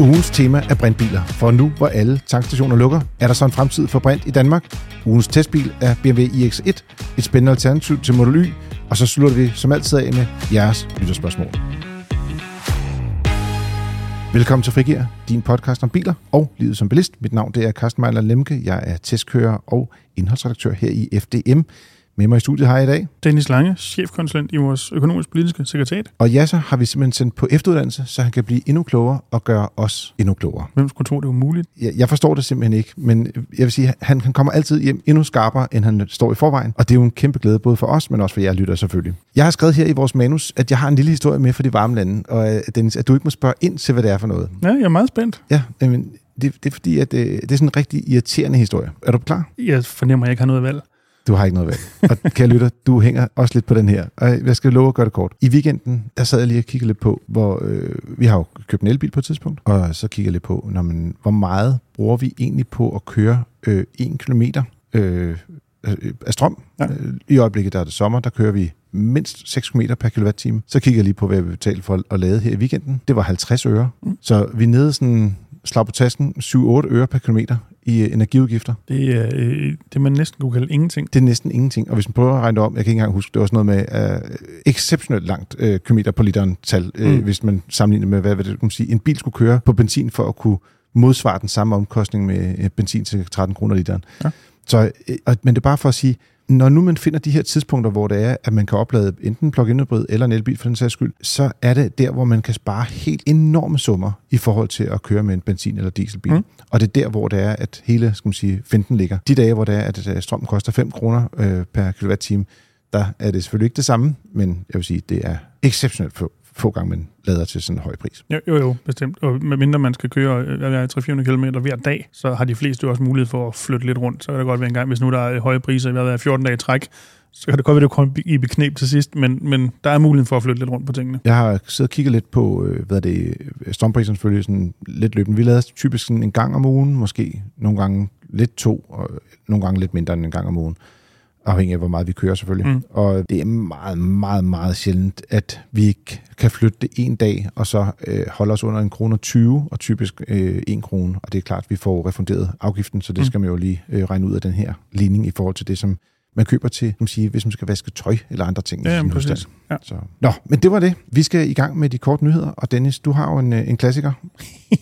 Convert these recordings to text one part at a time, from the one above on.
Ugens tema er brintbiler, for nu hvor alle tankstationer lukker, er der så en fremtid for brint i Danmark. Ugens testbil er BMW iX1, et spændende alternativ til Model Y, og så slutter vi som altid af med jeres lytterspørgsmål. Velkommen til Frigir, din podcast om biler og livet som bilist. Mit navn det er Carsten Mejler Lemke. Jeg er testkører og indholdsredaktør her i FDM. Med mig i studiet har jeg i dag. Dennis Lange, chefkonsulent i vores økonomisk politiske sekretariat. Og ja, så har vi simpelthen sendt på efteruddannelse, så han kan blive endnu klogere og gøre os endnu klogere. Hvem skulle tro, det var muligt? Jeg, jeg forstår det simpelthen ikke, men jeg vil sige, han, han kommer altid hjem endnu skarpere, end han står i forvejen. Og det er jo en kæmpe glæde, både for os, men også for jer lytter selvfølgelig. Jeg har skrevet her i vores manus, at jeg har en lille historie med for de varme lande, og øh, Dennis, at du ikke må spørge ind til, hvad det er for noget. Ja, jeg er meget spændt. Ja, men det, det er fordi, at det, det er sådan en rigtig irriterende historie. Er du klar? Jeg fornemmer, at jeg ikke har noget valg. Du har ikke noget valg. Og kære lytter, du hænger også lidt på den her. Og jeg skal love at gøre det kort. I weekenden, der sad jeg lige og kiggede lidt på, hvor øh, vi har jo købt en elbil på et tidspunkt, og så kigger jeg lidt på, når man, hvor meget bruger vi egentlig på at køre øh, 1 kilometer øh, af strøm. Ja. I øjeblikket, der er det sommer, der kører vi mindst 6 km per kilowatt-time. Så kigger jeg lige på, hvad jeg betalte for at lade her i weekenden. Det var 50 øre. Mm. Så vi er nede sådan slag på tasken 7-8 øre per kilometer i øh, energiudgifter. Det er øh, det, man næsten kunne kalde ingenting. Det er næsten ingenting. Og hvis man prøver at regne det om, jeg kan ikke engang huske, det var sådan noget med uh, exceptionelt langt uh, kilometer på literen tal, mm. uh, hvis man sammenligner med, hvad, hvad det kan sige, en bil skulle køre på benzin for at kunne modsvare den samme omkostning med benzin til 13 kroner literen. Ja. Så, uh, men det er bare for at sige, når nu man finder de her tidspunkter, hvor det er, at man kan oplade enten plug-in hybrid eller en elbil for den sags skyld, så er det der, hvor man kan spare helt enorme summer i forhold til at køre med en benzin- eller dieselbil. Mm. Og det er der, hvor det er, at hele skal man sige, finten ligger. De dage, hvor det er, at strøm koster 5 kroner øh, per kilowatt-time, der er det selvfølgelig ikke det samme, men jeg vil sige, det er exceptionelt få, få gange, man lader til sådan en høj pris. Jo, jo, jo bestemt. Og medmindre man skal køre 300-400 km hver dag, så har de fleste jo også mulighed for at flytte lidt rundt. Så kan det godt være en gang, hvis nu der er høje priser i hver 14 dage i træk, så kan det godt være, at det kommer i beknep til sidst, men, men der er mulighed for at flytte lidt rundt på tingene. Jeg har siddet og kigget lidt på, øh, hvad det strømpriserne selvfølgelig sådan lidt løbende. Vi lader typisk sådan en gang om ugen, måske nogle gange lidt to, og nogle gange lidt mindre end en gang om ugen afhængig af, hvor meget vi kører selvfølgelig. Mm. Og det er meget, meget, meget sjældent, at vi ikke kan flytte det en dag, og så øh, holde os under en kroner 20, og typisk øh, en krone. Og det er klart, at vi får refunderet afgiften, så det mm. skal man jo lige øh, regne ud af den her ligning i forhold til det, som man køber til, som sige, hvis man skal vaske tøj eller andre ting. Ja, jamen, præcis. Ja. Så. Nå, men det var det. Vi skal i gang med de korte nyheder, og Dennis, du har jo en, øh, en klassiker.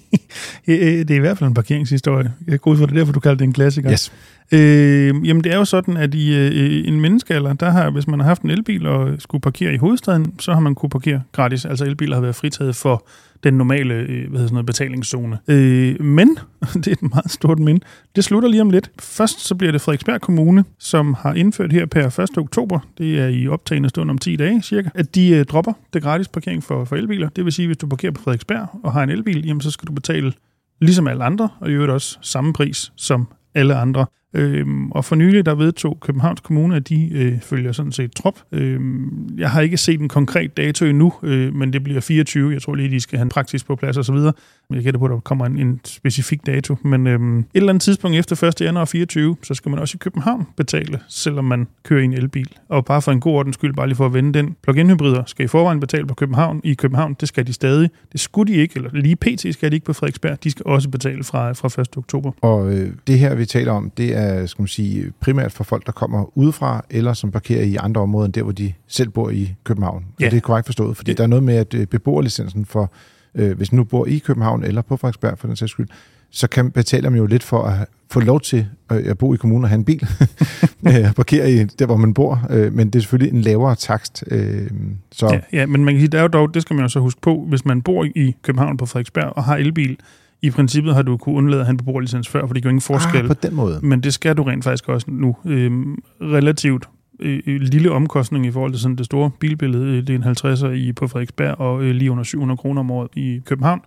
det er i hvert fald en parkeringshistorie. Jeg går ud for det, derfor du kalder det en klassiker. Yes. Øh, jamen, det er jo sådan, at i øh, en menneskealder, der har, hvis man har haft en elbil og skulle parkere i hovedstaden, så har man kunne parkere gratis. Altså elbiler har været fritaget for den normale øh, hvad hedder sådan noget, betalingszone. Øh, men, det er et meget stort men, det slutter lige om lidt. Først så bliver det Frederiksberg Kommune, som har indført her per 1. oktober, det er i optagende stund om 10 dage cirka, at de øh, dropper det gratis parkering for, for elbiler. Det vil sige, hvis du parkerer på Frederiksberg og har en elbil, jamen så skal du betale ligesom alle andre, og i øvrigt også samme pris som alle andre. Øhm, og for nylig der vedtog Københavns Kommune, at de øh, følger sådan set trop. Øhm, jeg har ikke set en konkret dato endnu, øh, men det bliver 24. Jeg tror lige, de skal have en praksis på plads og så videre. Jeg gætter på, at der kommer en, en specifik dato. Men øhm, et eller andet tidspunkt efter 1. januar 24, så skal man også i København betale, selvom man kører i en elbil. Og bare for en god ordens skyld, bare lige for at vende den. Plug-in hybrider skal i forvejen betale på København. I København, det skal de stadig. Det skulle de ikke, eller lige pt. skal de ikke på Frederiksberg. De skal også betale fra, fra 1. oktober. Og øh, det her, vi taler om, det er skal man sige, primært for folk, der kommer udefra, eller som parkerer i andre områder end der, hvor de selv bor i København. Ja. Og det er korrekt forstået, fordi det. der er noget med, at øh, beboerlicensen for øh, hvis nu bor i København eller på Frederiksberg for den sags skyld, så kan, betaler man jo lidt for at få lov til at bo i kommunen og have en bil, øh, parkere i der, hvor man bor, øh, men det er selvfølgelig en lavere takst. Øh, så. Ja, ja, men man kan sige, der er jo dog, det skal man jo så huske på, hvis man bor i København på Frederiksberg og har elbil, i princippet har du kunne undlade at have en beboerlicens før, for det gør ingen forskel. Ah, på den måde. Men det skal du rent faktisk også nu. Øhm, relativt øh, lille omkostning i forhold til sådan det store bilbillede. Det er en 50'er i, på Frederiksberg og øh, lige under 700 kroner om året i København.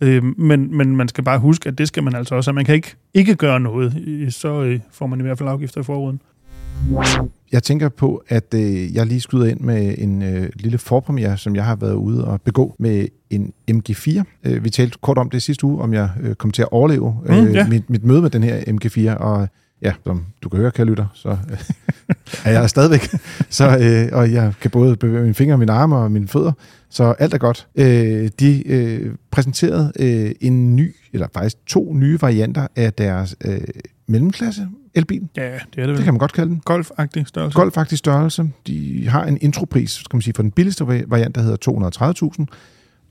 Øh, men, men man skal bare huske, at det skal man altså også. At man kan ikke, ikke gøre noget, så øh, får man i hvert fald afgifter i forruden. Jeg tænker på, at øh, jeg lige skyder ind med en øh, lille forpremiere, som jeg har været ude og begå med en MG4. Øh, vi talte kort om det sidste uge, om jeg øh, kom til at overleve øh, mm, ja. mit, mit møde med den her MG4, og ja, som du kan høre, kære lytter, så øh, er jeg stadigvæk. Så, øh, og jeg kan både bevæge mine fingre, mine arme og mine fødder, så alt er godt. Øh, de øh, præsenterede øh, en ny, eller faktisk to nye varianter af deres øh, mellemklasse elbil. Ja, det er det vel. Det kan man godt kalde den. Golf-agtig størrelse. Golf-agtig størrelse. De har en intropris, skal man sige, for den billigste variant, der hedder 230.000.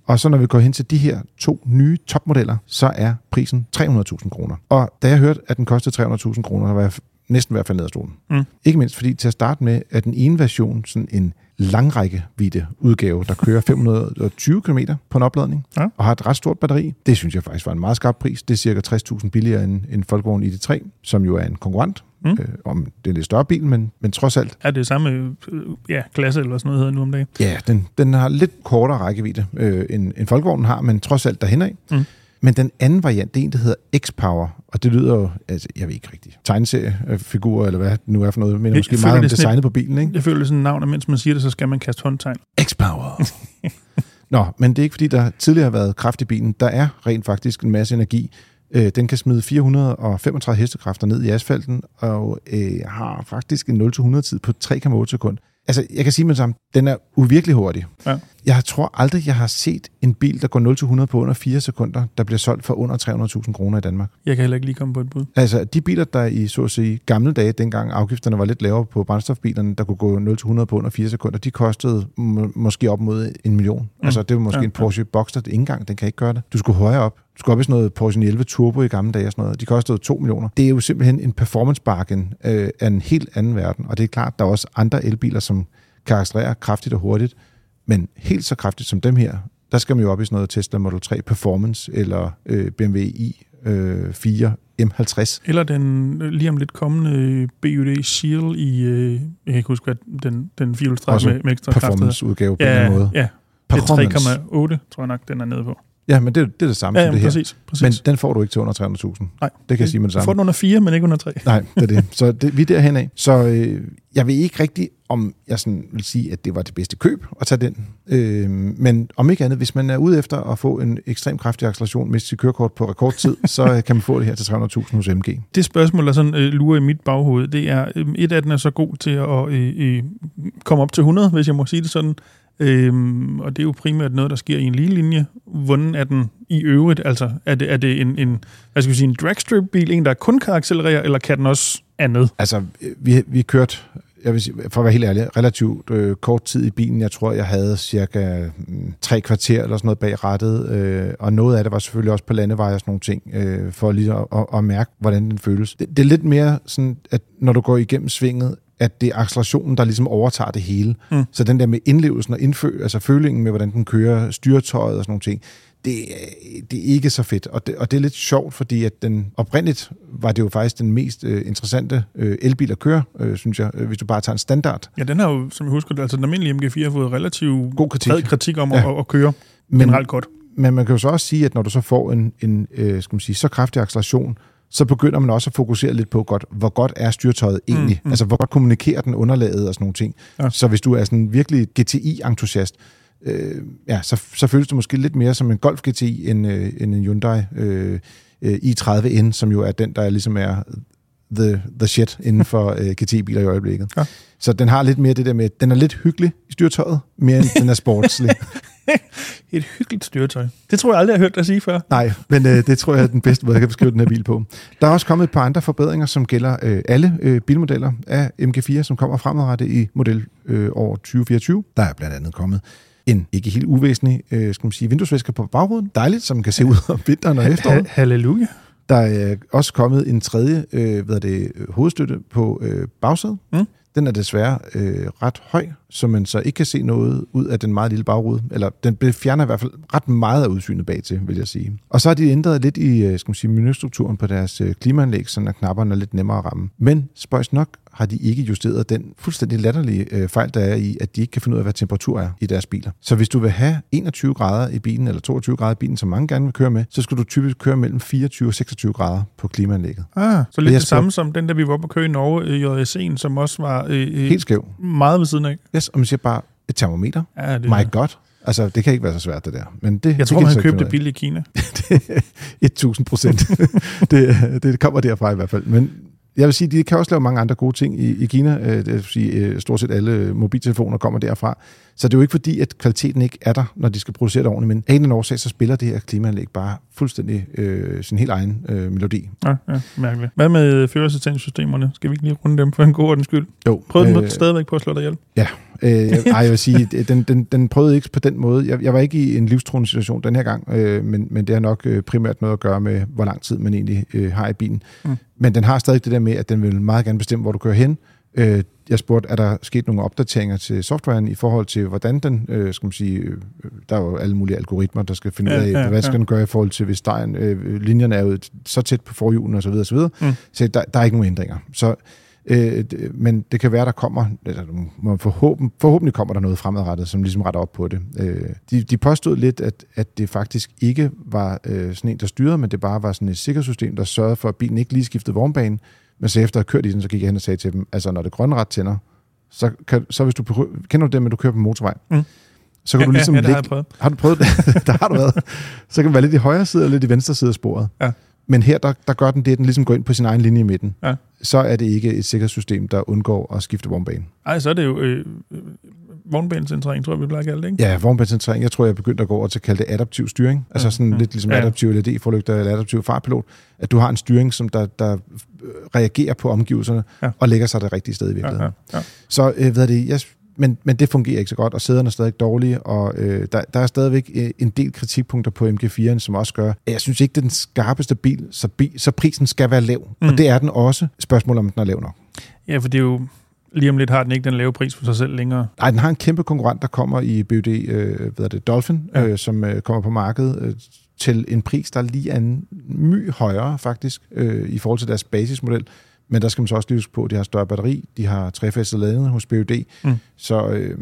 Og så når vi går hen til de her to nye topmodeller, så er prisen 300.000 kroner. Og da jeg hørte, at den kostede 300.000 kroner, var jeg næsten i hvert fald ned af stolen. Mm. Ikke mindst fordi til at starte med, at den ene version, sådan en langrække video udgave, der kører 520 km på en opladning, Ja. og har et ret stort batteri. Det synes jeg faktisk var en meget skarp pris. Det er cirka 60.000 billigere end en Volkswagen ID3, som jo er en konkurrent. Mm. Øh, om det er en lidt større bil, men, men trods alt, Er det samme øh, ja, klasse, eller sådan noget hedder nu om dagen? ja, den, den har lidt kortere rækkevidde, øh, end, end Volkswagen har, men trods alt derhen af. Mm. Men den anden variant, det er en, der hedder X-Power, og det lyder jo, altså, jeg ved ikke rigtigt, tegneseriefigurer, eller hvad det nu er for noget, men Jeg måske meget om designet på bilen, ikke? Jeg føler, det er sådan et navn, og mens man siger det, så skal man kaste håndtegn. X-Power. Nå, men det er ikke fordi, der tidligere har været kraft i bilen. Der er rent faktisk en masse energi. Øh, den kan smide 435 hestekræfter ned i asfalten, og øh, har faktisk en 0-100-tid på 3,8 sekunder. Altså, jeg kan sige med det samme, den er uvirkelig hurtig. Ja. Jeg tror aldrig, jeg har set en bil, der går 0-100 på under 4 sekunder, der bliver solgt for under 300.000 kroner i Danmark. Jeg kan heller ikke lige komme på et bud. Altså, de biler, der i så at sige gamle dage, dengang afgifterne var lidt lavere på brændstofbilerne, der kunne gå 0-100 på under 4 sekunder, de kostede må, måske op mod en million. Mm. Altså, det var måske Ja, ja, en Porsche Boxster, det ikke engang, den kan ikke gøre det. Du skulle højere op. Skulle op i sådan noget Porsche 11 Turbo i gamle dage og sådan noget. De kostede 2 millioner. Det er jo simpelthen en performance bargain øh, af en helt anden verden. Og det er klart, der er også andre elbiler, som kan accelerere kraftigt og hurtigt. Men helt så kraftigt som dem her, der skal man jo op i sådan noget Tesla Model 3 Performance eller øh, BMW i øh, 4 M50. Eller den øh, lige om lidt kommende øh, BUD Shield i, øh, jeg kan ikke huske, hvad den, den firehjulstræk med, med ekstra kraft hedder. Performance udgave på ja, en måde. ja. Det er Performance. 3,8, tror jeg nok, den er nede på. Ja, men det, det er det samme Ja, som det her. præcis. præcis. Men den får du ikke til under 300.000. Nej, Det kan jeg sige med det Du får samme. den under 4, men ikke under 3. Nej, det er det. Så det, vi er derhen af. Så øh, jeg ved ikke rigtigt, om jeg sådan vil sige, at det var det bedste køb at tage den. Øh, men om ikke andet, hvis man er ude efter at få en ekstrem kraftig acceleration med sit kørekort på rekordtid, så øh, kan man få det her til 300.000 hos MG. Det spørgsmål, der sådan øh, lurer i mit baghoved, det er, øh, et af den er så god til at øh, øh, komme op til 100, hvis jeg må sige det sådan. Øhm, og det er jo primært noget, der sker i en lige linje. Hvordan er den i øvrigt? Altså, er det, er det en, en, hvad skal vi sige, en dragstrip-bil, en, der kun kan accelerere, eller kan den også andet? Altså, vi, vi kørte, jeg vil sige, for at være helt ærlig, relativt øh, kort tid i bilen. Jeg tror, jeg havde cirka mm, tre kvarter eller sådan noget bag rettet, øh, og noget af det var selvfølgelig også på landeveje og sådan nogle ting, øh, for lige at, at, at mærke, hvordan den føles. Det, det er lidt mere sådan, at når du går igennem svinget, at det er accelerationen, der ligesom overtager det hele. Mm. Så den der med indlevelsen og indfø, altså følingen med, hvordan den kører, styretøjet og sådan nogle ting, det, er- det er ikke så fedt. Og det, og det er lidt sjovt, fordi at den oprindeligt var det jo faktisk den mest øh, interessante øh, elbil at køre, øh, synes jeg, øh, hvis du bare tager en standard. Ja, den har jo, som jeg husker altså den almindelige MG4 har fået relativt God kritik. bred kritik om Ja. at, at køre Men, generelt godt. men man kan jo så også sige, at når du så får en, en øh, skal man sige, så kraftig acceleration, så begynder man også at fokusere lidt på, godt, hvor godt er styrtøjet egentlig? Mm, mm. Altså, hvor godt kommunikerer den underlaget og sådan nogle ting. Ja. Så hvis du er sådan virkelig GTI-entusiast, øh, ja, så, så føles det måske lidt mere som en Golf GTI end, øh, end en Hyundai øh, øh, i30N, som jo er den, der ligesom er the, the shit inden for øh, GT-biler i øjeblikket. Ja. Så den har lidt mere det der med, den er lidt hyggelig i styrtøjet, mere end den er sportslig. Et hyggeligt styretøj. Det tror jeg aldrig, jeg har hørt dig sige før. Nej, men øh, det tror jeg er den bedste måde, jeg kan beskrive den her bil på. Der er også kommet et par andre forbedringer, som gælder øh, alle øh, bilmodeller af MG4, som kommer fremadrettet i model øh, år 2024. Der er blandt andet kommet en ikke helt uvæsentlig øh, skal man sige, vinduesvæsker på bagruden. Dejligt, som kan se ud om vinteren og efteråret. Halleluja. Der er også kommet en tredje øh, hvad er det, øh, hovedstøtte på øh, bagsædet. Mm. Den er desværre øh, ret høj, så man så ikke kan se noget ud af den meget lille bagrude. Eller den fjerner i hvert fald ret meget af udsynet bag til, vil jeg sige. Og så har de ændret lidt i øh, skal man sige, menustrukturen på deres øh, klimaanlæg, så knapperne er lidt nemmere at ramme. Men spøjs nok har de ikke justeret den fuldstændig latterlige øh, fejl, der er i, at de ikke kan finde ud af, hvad temperatur er i deres biler. Så hvis du vil have 21 grader i bilen, eller 22 grader i bilen, som mange gerne vil køre med, så skal du typisk køre mellem 24 og 26 grader på klimaanlægget. Ah, så lidt det skal- samme som den, der vi var på køre i Norge, JSC'en, som også var øh, Helt skæv. meget ved siden af. Yes, og man siger bare et termometer. Ja, det, My god. Altså, det kan ikke være så svært, det der. Men det, jeg det tror, kan de man så ikke købte det billigt i Kina. ud af. 1000 procent. det, det kommer derfra i hvert fald. Men jeg vil sige, de kan også lave mange andre gode ting i, i Kina. Øh, det vil sige, øh, stort set alle mobiltelefoner kommer derfra. Så det er jo ikke fordi, at kvaliteten ikke er der, når de skal producere det ordentligt, men af en eller anden årsag, så spiller det her klimaanlæg bare fuldstændig øh, sin helt egen øh, melodi. Ja, ja, mærkeligt. Hvad med førerassistenssystemerne? Skal vi ikke lige runde dem for en god ordens skyld? Jo. Prøv den øh, stadigvæk på at slå dig ihjel? Ja, øh, ej, jeg vil sige, den, den, den prøvede ikke på den måde. Jeg, jeg var ikke i en livstruende situation den her gang, øh, men, men det har nok øh, primært noget at gøre med, hvor lang tid man egentlig øh, har i bilen. Mm. Men den har stadig det der med, at den vil meget gerne bestemme, hvor du kører hen. Øh, jeg spurgte, er der sket nogle opdateringer til softwaren i forhold til, hvordan den, øh, skal man sige, øh, der er jo alle mulige algoritmer, der skal finde ja, ud af, ja, hvad skal ja. den gøre i forhold til, hvis dejen, øh, linjerne er jo så tæt på forhjulen og så videre, og så videre. Mm. Så der, der er ikke nogen ændringer. Så Øh, men det kan være, der kommer, eller forhåbentlig, forhåbentlig kommer der noget fremadrettet, som ligesom retter op på det. Øh, de, de påstod lidt, at, at det faktisk ikke var øh, sådan en, der styrede, men det bare var sådan et sikkerhedssystem, der sørgede for, at bilen ikke lige skiftede vognbanen, men så efter at have kørt i den, så gik jeg hen og sagde til dem, altså når det grønne ret tænder, så, kan, så hvis du, kender du det med, at du kører på motorvej, mm. så kan ja, du ligesom ja, ja, ligge, har, prøvet. har du prøvet det? der har du været. Så kan du være lidt i højre side og lidt i venstre side af sporet. Ja. Men her, der, der gør den det, at den ligesom går ind på sin egen linje i midten. Ja. Så er det ikke et sikkerhedssystem, der undgår at skifte vognbane. Ej, så er det jo øh, vognbanecentrering, tror jeg, vi plejer at kalde det, ikke? Ja, vognbanecentrering. Jeg tror, jeg er begyndt at gå over til at kalde det adaptiv styring. Altså sådan ja, lidt ligesom ja. adaptiv LED-forlygter eller adaptiv farpilot. At du har en styring, som der, der reagerer på omgivelserne ja. og lægger sig det rigtige sted i virkeligheden. Ja, ja, ja. Så øh, hvad er det, jeg men, men det fungerer ikke så godt, og sæderne er stadig dårlige, og øh, der, der er stadigvæk øh, en del kritikpunkter på MG4'en, som også gør, at jeg synes ikke, det er den skarpeste bil, så, bil, så prisen skal være lav. Mm. Og det er den også. Spørgsmålet om den er lav nok. Ja, for det er jo lige om lidt har den ikke den lave pris for sig selv længere. Nej, den har en kæmpe konkurrent, der kommer i BUD, øh, hvad er det, Dolphin, ja. øh, som øh, kommer på markedet øh, til en pris, der lige er en my højere faktisk, øh, i forhold til deres basismodel. Men der skal man så også lige huske på, at de har større batteri, de har trefæstet ladning hos BUD, mm. så øh,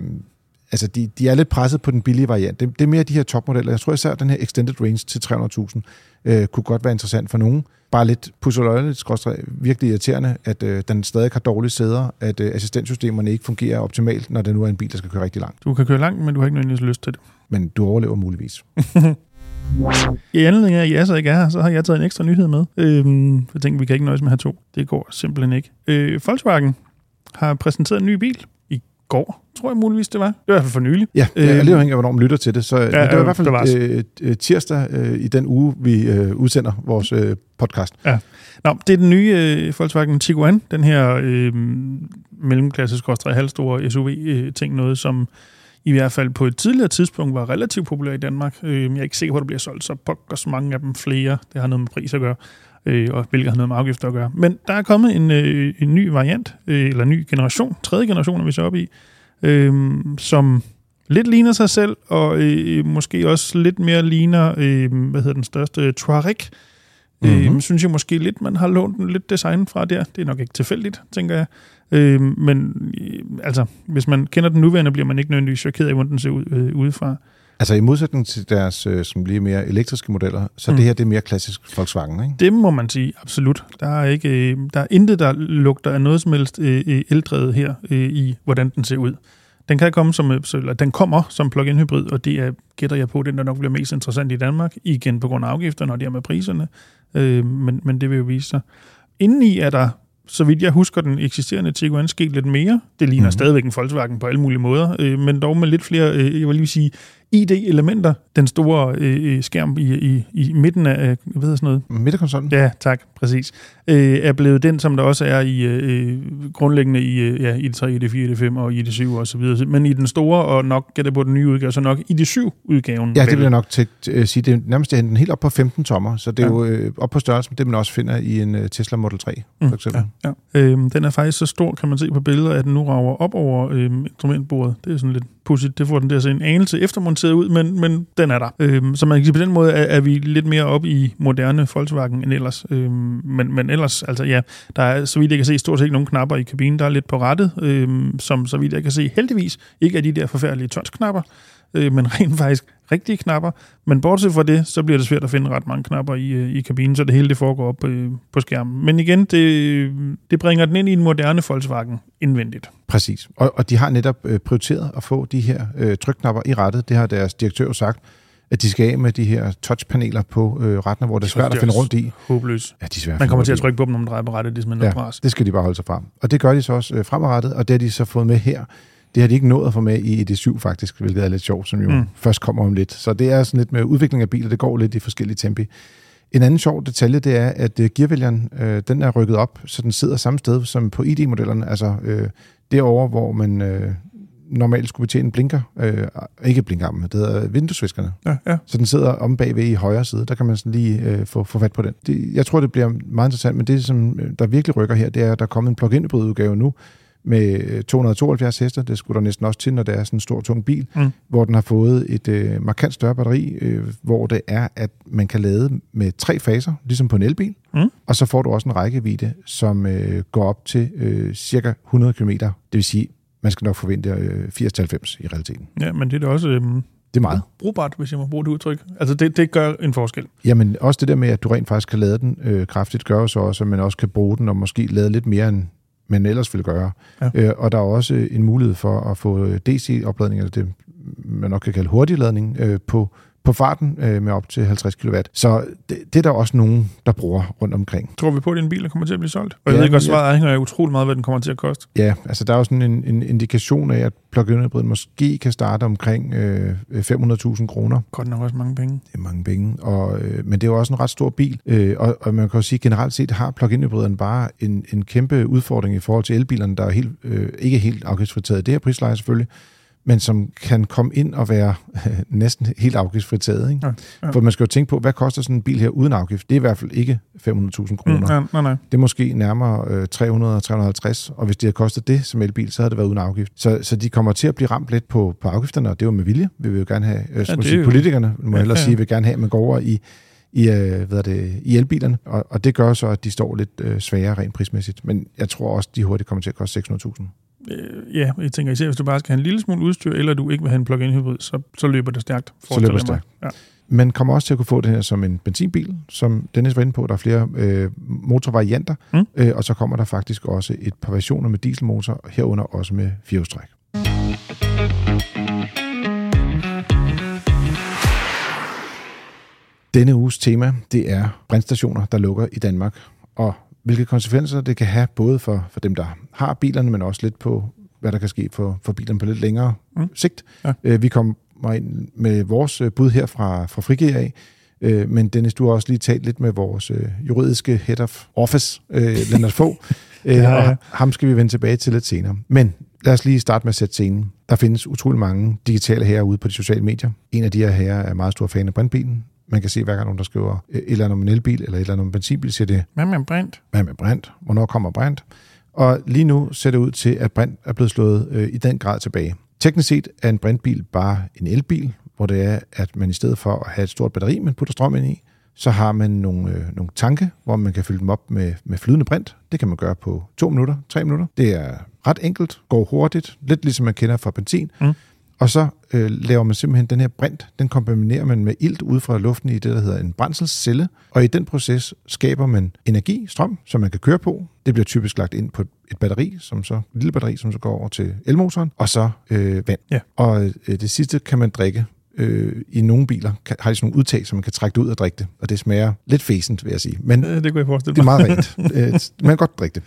altså de, de er lidt presset på den billige variant. Det, det er mere de her topmodeller. Jeg tror især, at den her extended range til 300.000 øh, kunne godt være interessant for nogen. Bare lidt pusseløjeligt, virkelig irriterende, at øh, den stadig har dårlige sæder, at øh, assistentsystemerne ikke fungerer optimalt, når det nu er en bil, der skal køre rigtig langt. Du kan køre langt, men du har ikke nødvendigvis lyst til det. Men du overlever muligvis. I anledning af, at jeg så ikke er her, så har jeg taget en ekstra nyhed med. Øhm, jeg tænker, vi kan ikke nøjes med at have to. Det går simpelthen ikke. Øh, Volkswagen har præsenteret en ny bil i går, tror jeg muligvis det var. Det var i hvert fald for nylig. Ja, er lige afhængig af, hvornår man lytter til det. Så ja, det var i hvert fald var øh, øh, tirsdag øh, i den uge, vi øh, udsender vores øh, podcast. Ja. Nå, det er den nye øh, Volkswagen Tiguan, den her øh, mellemklasse halvstore SUV-ting, øh, noget som i hvert fald på et tidligere tidspunkt var relativt populær i Danmark. Øh, jeg er ikke sikker på, at der bliver solgt så pokkers mange af dem flere. Det har noget med pris at gøre, øh, og hvilket har noget med afgifter at gøre. Men der er kommet en, øh, en ny variant, øh, eller en ny generation, tredje generation er vi så op i, øh, som lidt ligner sig selv, og øh, måske også lidt mere ligner, hvad hedder den største, Touareg, Mm-hmm. Øh, synes jeg måske lidt, man har lånt lidt design fra der. Det er nok ikke tilfældigt, tænker jeg. Øh, men øh, altså, hvis man kender den nuværende, bliver man ikke nødvendigvis chokeret af, hvordan den ser ud øh, udefra. Altså i modsætning til deres øh, som lige mere elektriske modeller, så mm. det her det er mere klassisk Volkswagen, ikke? Det må man sige, absolut. Der er, ikke, øh, der er intet, der lugter af noget som helst øh, øh eldrevet her øh, i, hvordan den ser ud. Den kan komme som, eller den kommer som plug-in hybrid, og det er, gætter jeg på, den der nok bliver mest interessant i Danmark, igen på grund af afgifterne og med priserne, øh, men, men det vil jo vise sig. Indeni er der så vidt jeg husker den eksisterende Tiguan sket lidt mere. Det ligner mm-hmm. stadigvæk en Volkswagen på alle mulige måder, øh, men dog med lidt flere, øh, jeg vil lige sige, ID-elementer. Den store øh, skærm i, i, i midten af, hvad hedder sådan noget? Midterkonsollen? Ja, tak, præcis. Øh, er blevet den, som der også er i øh, grundlæggende i, øh, ja, i det 3, i det 4, i det 5 og i det 7 og så videre. Men i den store, og nok gætter på den nye udgave, så nok i det 7 udgaven. Ja, det vil jeg nok til at sige. Det er nærmest den helt op på 15 tommer, så det er ja. jo øh, op på størrelse med det, man også finder i en uh, Tesla Model 3, for mm, eksempel. Ja, ja. Øh, den er faktisk så stor, kan man se på billeder, at den nu rager op over øh, instrumentbordet. Det er sådan lidt pudsigt. Det får den der så en anelse eftermonteret ud, men, men den er der. Øhm, så man kan sige, på den måde er, er vi lidt mere op i moderne Volkswagen end ellers. Øhm, men, men ellers, altså ja, der er, så vidt jeg kan se, stort set ikke nogen knapper i kabinen. Der er lidt på rettet, øhm, som så vidt jeg kan se, heldigvis ikke er de der forfærdelige touch-knapper øh, men rent faktisk rigtige knapper. Men bortset fra det, så bliver det svært at finde ret mange knapper i, øh, i kabinen, så det hele det foregår op øh, på skærmen. Men igen, det, det bringer den ind i en moderne Volkswagen indvendigt. Præcis. Og, og de har netop øh, prioriteret at få de her øh, trykknapper i rettet. Det har deres direktør sagt. at de skal af med de her touchpaneler på øh, rettene, hvor det er svært at finde rundt i. Håbløs. Ja, de er svære at Man kommer til at trykke på dem, når man drejer på rettet, det er simpelthen Ja, det skal de bare holde sig fra. Og det gør de så også øh, fremadrettet, og det har de så fået med her. Det har de ikke nået at få med i ED7 faktisk, hvilket er lidt sjovt, som jo Mm. først kommer om lidt. Så det er sådan lidt med udvikling af biler, det går lidt i forskellige tempi. En anden sjov detalje, det er, at øh, gearvælgeren, øh, den er rykket op, så den sidder samme sted som på ID-modellerne, altså øh, derovre, hvor man øh, normalt skulle betjene blinker, øh, ikke blinkarmen, det hedder vinduesviskerne. Ja, ja. Så den sidder om bagved i højre side. Der kan man sådan lige øh, få, få fat på den. Det, jeg tror, det bliver meget interessant, men det, som øh, der virkelig rykker her, det er, at der er kommet en plug-in udgave nu med øh, 272 heste. Det skulle der næsten også til, når det er sådan en stor, tung bil, Mm. hvor den har fået et øh, markant større batteri, øh, hvor det er, at man kan lade med tre faser, ligesom på en elbil. Mm. Og så får du også en rækkevidde, som øh, går op til øh, cirka 100 km. Det vil sige, man skal nok forvente øh, 80-90 i realiteten. ja, men det er da også øhm, Det er meget. brugbart, hvis jeg må bruge det udtryk. Altså, det, det gør en forskel. Jamen også det der med, at du rent faktisk kan lade den øh, kraftigt, gør så også, at man også kan bruge den og måske lade lidt mere, end man ellers ville gøre. Ja. Øh, og der er også en mulighed for at få DC-opladning, eller det man nok kan kalde hurtigladning, øh, på, på farten øh, med op til 50 kW. Så det, det er der også nogen, der bruger rundt omkring. Tror vi på, at din bil kommer til at blive solgt? Og jeg Ja, ved godt, ja. svaret afhænger af utrolig meget, hvad den kommer til at koste. Ja, altså der er jo sådan en, en indikation af, at plug-in hybriden måske kan starte omkring øh, 500.000 kroner. Godt nok også mange penge. Det er mange penge, og, øh, men det er jo også en ret stor bil, øh, og, og man kan jo sige, at generelt set har plug-in hybriderne bare en, en kæmpe udfordring i forhold til elbilerne, der er helt, øh, ikke helt afgiftsfritaget. Det her prisleje selvfølgelig, men som kan komme ind og være øh, næsten helt afgiftsfritaget. Ikke? Ja, ja. For man skal jo tænke på, hvad koster sådan en bil her uden afgift? Det er i hvert fald ikke 500.000 Mm, kroner. nej, nej. Det er måske nærmere øh, 300-350, og hvis det havde kostet det som elbil, så havde det været uden afgift. Så, så de kommer til at blive ramt lidt på, på afgifterne, og det er jo med vilje. Vi vil jo gerne have, øh, ja, sige, jo- politikerne, må Ja, hellere ja. sige, vil gerne have, at man går over i, i, øh, hvad det, i elbilerne, og, og det gør så, at de står lidt øh, sværere rent prismæssigt. Men jeg tror også, de hurtigt kommer til at koste 600.000. Øh, ja, jeg tænker især, hvis du bare skal have en lille smule udstyr, eller du ikke vil have en plug-in hybrid, så, så løber det stærkt. forestiller løber det jeg mig. Man kommer også til at kunne få det her som en benzinbil, som Dennis var inde på. Der er flere øh, motorvarianter, Mm. øh, og så kommer der faktisk også et par versioner med dieselmotor, herunder også med firehjulstræk. Denne uges tema, det er brændstationer, der lukker i Danmark, og hvilke konsekvenser det kan have, både for, for dem, der har bilerne, men også lidt på, hvad der kan ske for, for bilerne på lidt længere Mm. sigt. Ja. Øh, vi kommer ind med vores øh, bud her fra, fra Frigge af, øh, men Dennis, du har også lige talt lidt med vores øh, juridiske head of office, øh, Lennart Fogh, øh, Ja, ja. og ham skal vi vende tilbage til lidt senere. Men lad os lige starte med at sætte scenen. Der findes utrolig mange digitale herrer ude på de sociale medier. En af de her herrer er meget stor fan af brintbilen. Man kan se, hver gang nogen, der skriver øh, et eller andet om en elbil eller et eller andet om en benzinbil, siger det, Hvad med brint? hvad med brint? Hvornår kommer brint? Og lige nu ser det ud til, at brint er blevet slået øh, i den grad tilbage. Teknisk set er en brintbil bare en elbil, hvor det er, at man i stedet for at have et stort batteri, man putter strøm ind i, så har man nogle, øh, nogle tanke, hvor man kan fylde dem op med, med flydende brint. Det kan man gøre på to minutter, tre minutter. Det er ret enkelt, går hurtigt, lidt ligesom man kender fra benzin. Mm. Og så øh, laver man simpelthen den her brint, den kombinerer man med ilt ud fra luften i det, der hedder en brændselscelle. Og i den proces skaber man energi, strøm, som man kan køre på. Det bliver typisk lagt ind på et batteri, som så, et lille batteri, som så går over til elmotoren, og så øh, vand. Ja. Og øh, det sidste kan man drikke. Øh, I nogle biler kan, har de sådan nogle udtag, så man kan trække det ud og drikke det. Og det smager lidt fæsent, vil jeg sige. Men Øh, Det kunne jeg forestille det er mig. meget rent. Øh, man kan godt drikke det.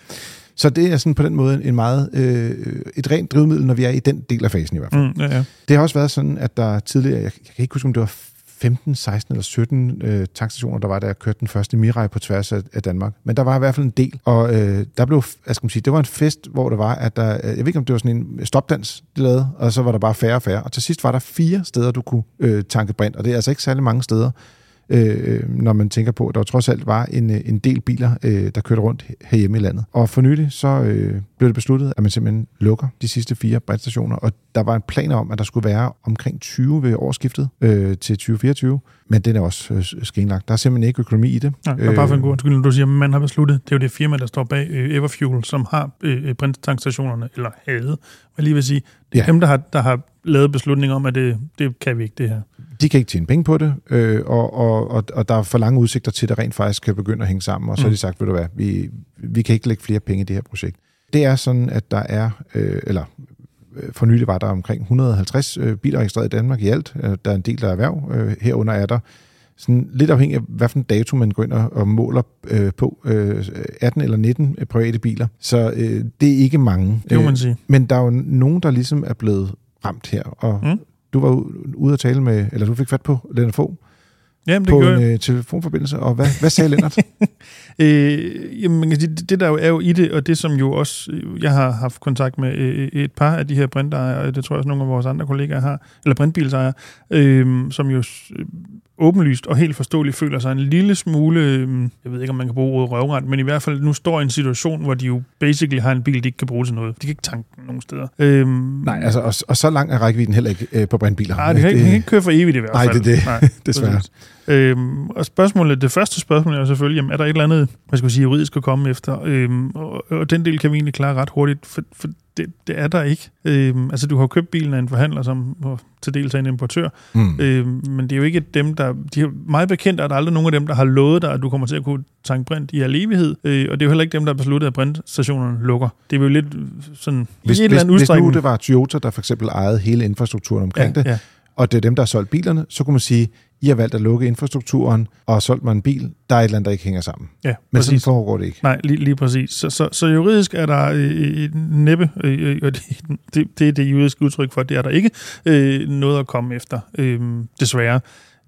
Så det er sådan på den måde en meget, øh, et rent drivmiddel, når vi er i den del af fasen i hvert fald. Mm, ja, ja. Det har også været sådan, at der tidligere, jeg, jeg kan ikke huske, om det var 15, 16 eller 17 øh, tankstationer, der var, der kørte den første Mirai på tværs af, af Danmark. Men der var i hvert fald en del, og øh, der blev, hvad skal man sige, det var en fest, hvor det var, at der, øh, jeg ved ikke, om det var sådan en stopdans, de lavede, og så var der bare færre og færre. Og til sidst var der fire steder, du kunne øh, tanke brint, og det er altså ikke særlig mange steder, øh, når man tænker på, at der trods alt var en, øh, en del biler, øh, der kørte rundt herhjemme i landet. Og for nylig så øh, blev det besluttet, at man simpelthen lukker de sidste fire brændstationer, og der var en plan om, at der skulle være omkring 20 ved årsskiftet øh, til 2024, men den er også øh, skrinlagt. Der er simpelthen ikke økonomi i det. Ja, og bare for en god undskyldning, du siger, at man har besluttet, det er jo det firma, der står bag øh, Everfuel, som har øh, brændtankstationerne, eller havde, hvad lige vil sige. Det er Ja. dem, der har, der har lavet beslutning om, at det, det kan vi ikke, det her. De kan ikke tjene penge på det, øh, og, og, og, og der er for lange udsigter til, at det rent faktisk kan begynde at hænge sammen, og så har Mm. de sagt, ved du hvad, vi, vi kan ikke lægge flere penge i det her projekt. Det er sådan, at der er, øh, eller for nylig var der omkring 150 øh, biler registreret i Danmark i alt. Øh, der er en del, der er erhverv. Øh, herunder er der sådan lidt afhængig af, hvilken dato man går ind og, og måler øh, på, øh, 18 eller 19 private biler. Så øh, det er ikke mange. Det må man sige. Men der er jo nogen, der ligesom er blevet ramt her, og mm. Du var ude at tale med, eller du fik fat på Lennart Fogh, Jamen, det på en øh, telefonforbindelse, og hvad, hvad sagde Lennart? Øh, jamen, det, det der jo er jo i det, og det som jo også, øh, jeg har haft kontakt med øh, et par af de her brintejere, og det tror jeg også nogle af vores andre kollegaer har, eller brintbilsejere, øh, som jo øh, åbenlyst og helt forståeligt føler sig en lille smule, øh, jeg ved ikke om man kan bruge ordet røvret, men i hvert fald nu står i en situation, hvor de jo basically har en bil, de ikke kan bruge til noget. De kan ikke tanke den nogen steder. Øh, Nej, altså, og, og så lang er rækkevidden heller ikke øh, på brintbiler. Nej, det kan, ikke, det kan ikke køre for evigt i hvert Nej, fald. det er det. Nej, desværre. præcis. Øhm, og spørgsmålet, det første spørgsmål er selvfølgelig, jamen, er der et eller andet, hvad skal jeg sige, juridisk at komme efter? Øhm, og, og den del kan vi egentlig klare ret hurtigt, for, for det, det er der ikke. Øhm, altså, du har købt bilen af en forhandler, som og til dels er en importør, Mm. øhm, men det er jo ikke dem, der... De har, meget bekendt er der aldrig nogen af dem, der har lovet dig, at du kommer til at kunne tanke brint i al evighed, øh, og det er jo heller ikke dem, der har besluttet, at brintstationerne lukker. Det er jo lidt sådan... Hvis, et eller hvis, andet hvis nu det var Toyota, der for eksempel ejede hele infrastrukturen omkring ja, det, ja. Og det er dem, der har solgt bilerne, så kunne man sige, I har valgt at lukke infrastrukturen og har solgt mig en bil. Der er et eller andet, der ikke hænger sammen. ja, Men sådan præcis. foregår det ikke. Nej, lige, lige præcis. Så, så, så juridisk er der øh, et næppe, øh, og det, det, det er det juridiske udtryk for, det er der ikke øh, noget at komme efter, øh, desværre.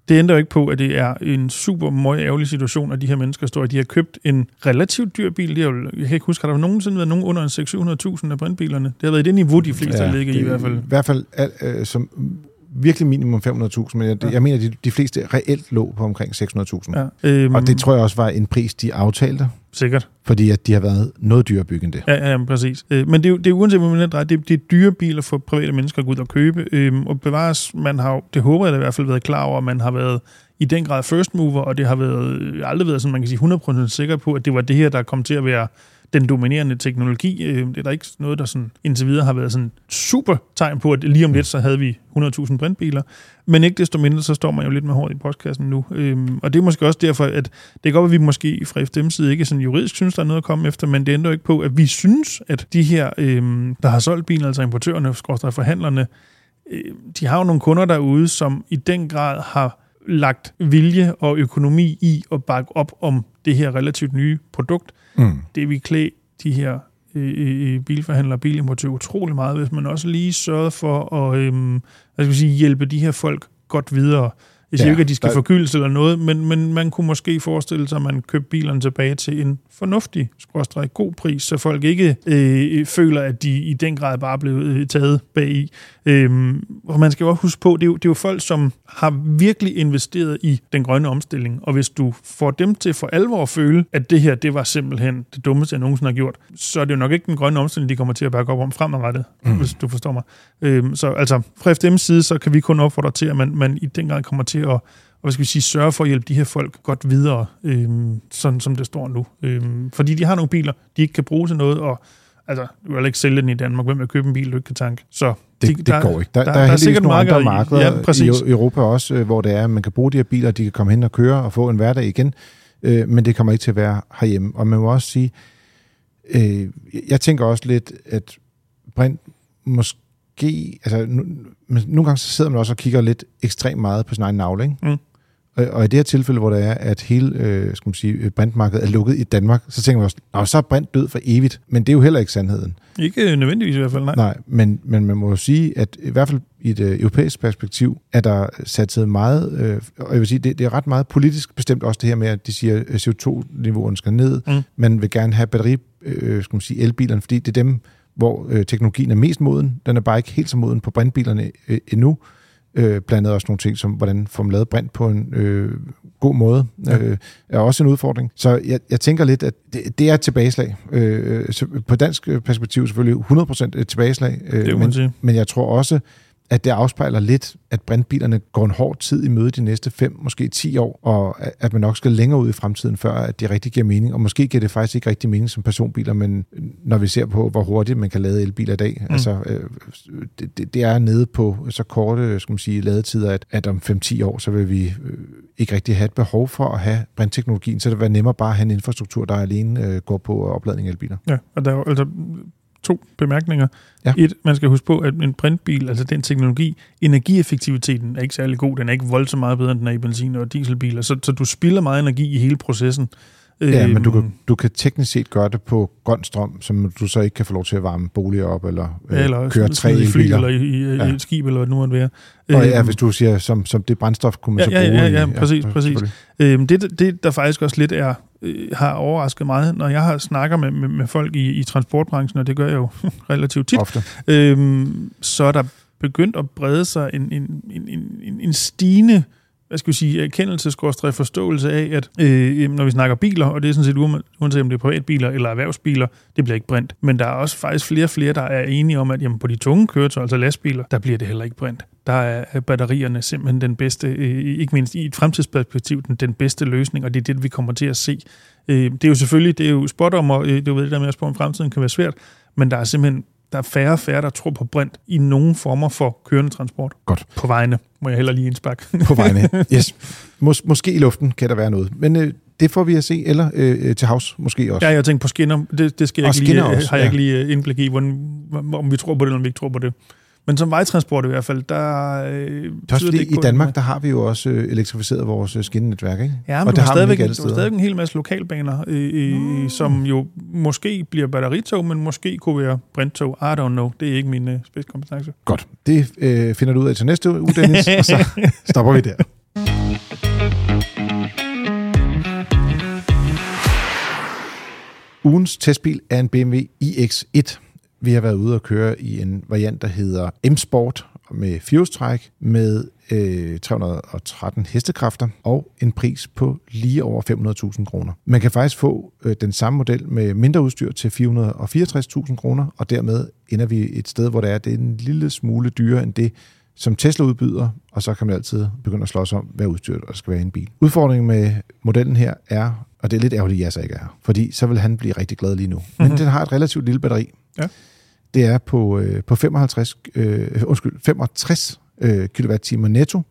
Det ændrer jo ikke på, at det er en super meget ærgerlig situation, at de her mennesker står, at de har købt en relativt dyr bil. Det er jo, jeg kan ikke huske, har der nogensinde været nogen under en 600-700.000 af brintbilerne? Det har været i det niveau, de fleste ja, har ligget i i hvert fald. I hvert fald al- øh, som virkelig minimum 500.000, men jeg, Ja. jeg mener, at de, de fleste reelt lå på omkring 600.000. Ja, øhm, Og det tror jeg også var en pris, de aftalte, sikkert. fordi at de har været noget dyrere bygge end det. Ja, ja, præcis. Øh, Men det er det er uanset, hvor man drejer, det, det er dyre biler for private mennesker at gå ud og købe. Øhm, og bevares, man har det håber jeg da i hvert fald været klar over, at man har været i den grad first mover, og det har været, øh, aldrig været sådan, man kan sige 100% sikker på, at det var det her, der kom til at være den dominerende teknologi. Øh, Det er der ikke noget, der sådan, indtil videre har været sådan super tegn på, at lige om lidt, så havde vi 100.000 brintbiler. Men ikke desto mindre, så står man jo lidt med hårdt i postkassen nu. Øhm, Og det er måske også derfor, at det er godt at vi måske fra FDM's side ikke sådan juridisk synes, der er noget at komme efter, men det ændrer jo ikke på, at vi synes, at de her, øhm, der har solgt bilen, altså importørerne, skorstræk forhandlerne, øh, de har jo nogle kunder derude, som i den grad har lagt vilje og økonomi i at bakke op om det her relativt nye produkt. Mm. Det vil klæde de her øh, øh, bilforhandlere og bilimportører utrolig meget, hvis man også lige sørger for at øhm, hvad skal jeg sige, hjælpe de her folk godt videre. Jeg siger Ja, ikke, at de skal der- forgyldes eller noget, men, men man kunne måske forestille sig, at man købte bilerne tilbage til en fornuftig, skråstrej god pris, så folk ikke øh, føler, at de i den grad bare blevet øh, taget bag i. Øhm, og man skal jo også huske på, det er, jo, det er jo folk, som har virkelig investeret i den grønne omstilling, og hvis du får dem til for alvor at føle, at det her, det var simpelthen det dummeste, jeg nogensinde har gjort, så er det jo nok ikke den grønne omstilling, de kommer til at bakke op om fremadrettet, mm. hvis du forstår mig. Øhm, så altså, fra FDM's side, så kan vi kun opfordre til, at man, man i den grad kommer til at og hvad skal vi sige, sørge for at hjælpe de her folk godt videre, øhm, sådan som det står nu. Øhm, fordi de har nogle biler, de ikke kan bruge til noget, og altså, du vil ikke sælge den i Danmark. Hvem vil købe en bil, du ikke kan tanke? Så Det, de- det går ikke. Der, der, der- der, der er er sikkert nogle andre markeder i- ja, præcis. i Europa også, øh, hvor det er, at man kan bruge de her biler, de kan komme hen og køre og få en hverdag igen, øh, men det kommer ikke til at være herhjemme. Og man må også sige, øh, jeg tænker også lidt, at Brint måske, altså nu, men nogle gange så sidder man også og kigger lidt ekstremt meget på sin egen navle, ikke? Mm. Og, og i det her tilfælde, hvor det er, at hele øh, skal man sige, brintmarkedet er lukket i Danmark, så tænker man også, Nå, så er brint død for evigt. Men det er jo heller ikke sandheden. ikke nødvendigvis i hvert fald, nej. Nej, men, men man må jo sige, at i hvert fald i et øh, europæisk perspektiv, er der satset meget, øh, og jeg vil sige, det, det er ret meget politisk bestemt også det her med, at de siger, at CO2-niveauerne skal ned. Mm. Man vil gerne have batteri, øh, skal man sige, elbilerne, fordi det er dem, hvor øh, teknologien er mest moden. Den er bare ikke helt så moden på brintbilerne øh, endnu. Øh, blandt andet også nogle ting, som hvordan får man lavet brint på en øh, god måde, Ja. øh, er også en udfordring. Så jeg, jeg tænker lidt, at det, det er et tilbageslag. Øh, så på dansk perspektiv selvfølgelig 100% et tilbageslag. Øh, Det men, sige. men jeg tror også, at det afspejler lidt, at brintbilerne går en hård tid i møde de næste 5, måske 10 år, og at man nok skal længere ud i fremtiden, før at det rigtig giver mening. Og måske giver det faktisk ikke rigtig mening som personbiler, men når vi ser på, hvor hurtigt man kan lade elbiler i dag, mm. altså øh, det, det, er nede på så korte skal man sige, ladetider, at, at om 5-10 år, så vil vi øh, ikke rigtig have et behov for at have brintteknologien, så det vil være nemmere bare at have en infrastruktur, der alene øh, går på opladning af elbiler. Ja, og der er altså, to bemærkninger. Ja. Et, man skal huske på, at en brintbil, altså den teknologi, energieffektiviteten er ikke særlig god. Den er ikke voldsomt meget bedre, end den er i benzin- og dieselbiler. Så, så du spilder meget energi i hele processen. Ja, men du Øhm, kan, du kan teknisk set gøre det på grøn strøm, som du så ikke kan få lov til at varme boliger op, eller, øh, Ja, eller køre tre i fly, eller i, i, Ja. et skib, eller hvad det nu måtte være. Og ja, Øhm, hvis du siger, som, som det brændstof kunne man Ja, så ja, bruge ja, i- ja, præcis, præcis. selvfølgelig. Øhm, det, det, der faktisk også lidt er, øh, har overrasket mig, når jeg har snakker med, med, med folk i, i transportbranchen, og det gør jeg jo relativt tit, Ofte. øhm, så er der begyndt at brede sig en, en, en, en, en stigende hvad skal vi sige, erkendelse, forståelse af, at øh, når vi snakker biler, og det er sådan set uan- uanset om det er privatbiler eller erhvervsbiler, det bliver ikke brændt. Men der er også faktisk flere og flere, der er enige om, at jamen, på de tunge køretøjer, altså lastbiler, der bliver det heller ikke brændt. Der er batterierne simpelthen den bedste, øh, ikke mindst i et fremtidsperspektiv, den, den bedste løsning, og det er det, vi kommer til at se. Øh, det er jo selvfølgelig, det er jo spot om, og øh, det er jo det der med at spå om fremtiden kan være svært, men der er simpelthen der er færre og færre, der tror på brint i nogen former for kørende transport. Godt. På vejene, må jeg heller lige indspark. På vejene. Yes. Mås- måske i luften kan der være noget. Men øh, det får vi at se, eller øh, til havs måske også. Ja, jeg tænker på skinner. Det, det skal jeg Og ikke lige, også, har jeg ja. ikke lige indblik i, hvordan, om vi tror på det, eller om vi ikke tror på det. Men som vejtransport i hvert fald, der øh, Det også fordi, ikke i Danmark, der har vi jo også øh, elektrificeret vores øh, skinnenetværk, ikke? Ja, men og du det har, stadigvæk, ikke du har stadigvæk en hel masse lokalbaner, øh, øh, som jo måske bliver batteritog, men måske kunne være brinttog. I don't know. Det er ikke min øh, spidskompetence. Godt. Det øh, finder du ud af til næste uge, Dennis, og så stopper vi der. Ugens testbil er en BMW iX1. Vi har været ude og køre i en variant, der hedder M-Sport med firehjulstræk med øh, 313 hestekræfter og en pris på lige over 500.000 kroner. Man kan faktisk få øh, den samme model med mindre udstyr til 464.000 kroner, og dermed ender vi et sted, hvor det er, det er en lille smule dyrere end det, som Tesla udbyder, og så kan man altid begynde at slås om, hvad udstyr der skal være i en bil. Udfordringen med modellen her er, og det er lidt ærgerligt, at jeg så ikke er her, fordi så vil han blive rigtig glad lige nu. Men Mhm. den har et relativt lille batteri. Ja. Det er på, øh, på 55, øh, undskyld, 65 øh, kWh netto,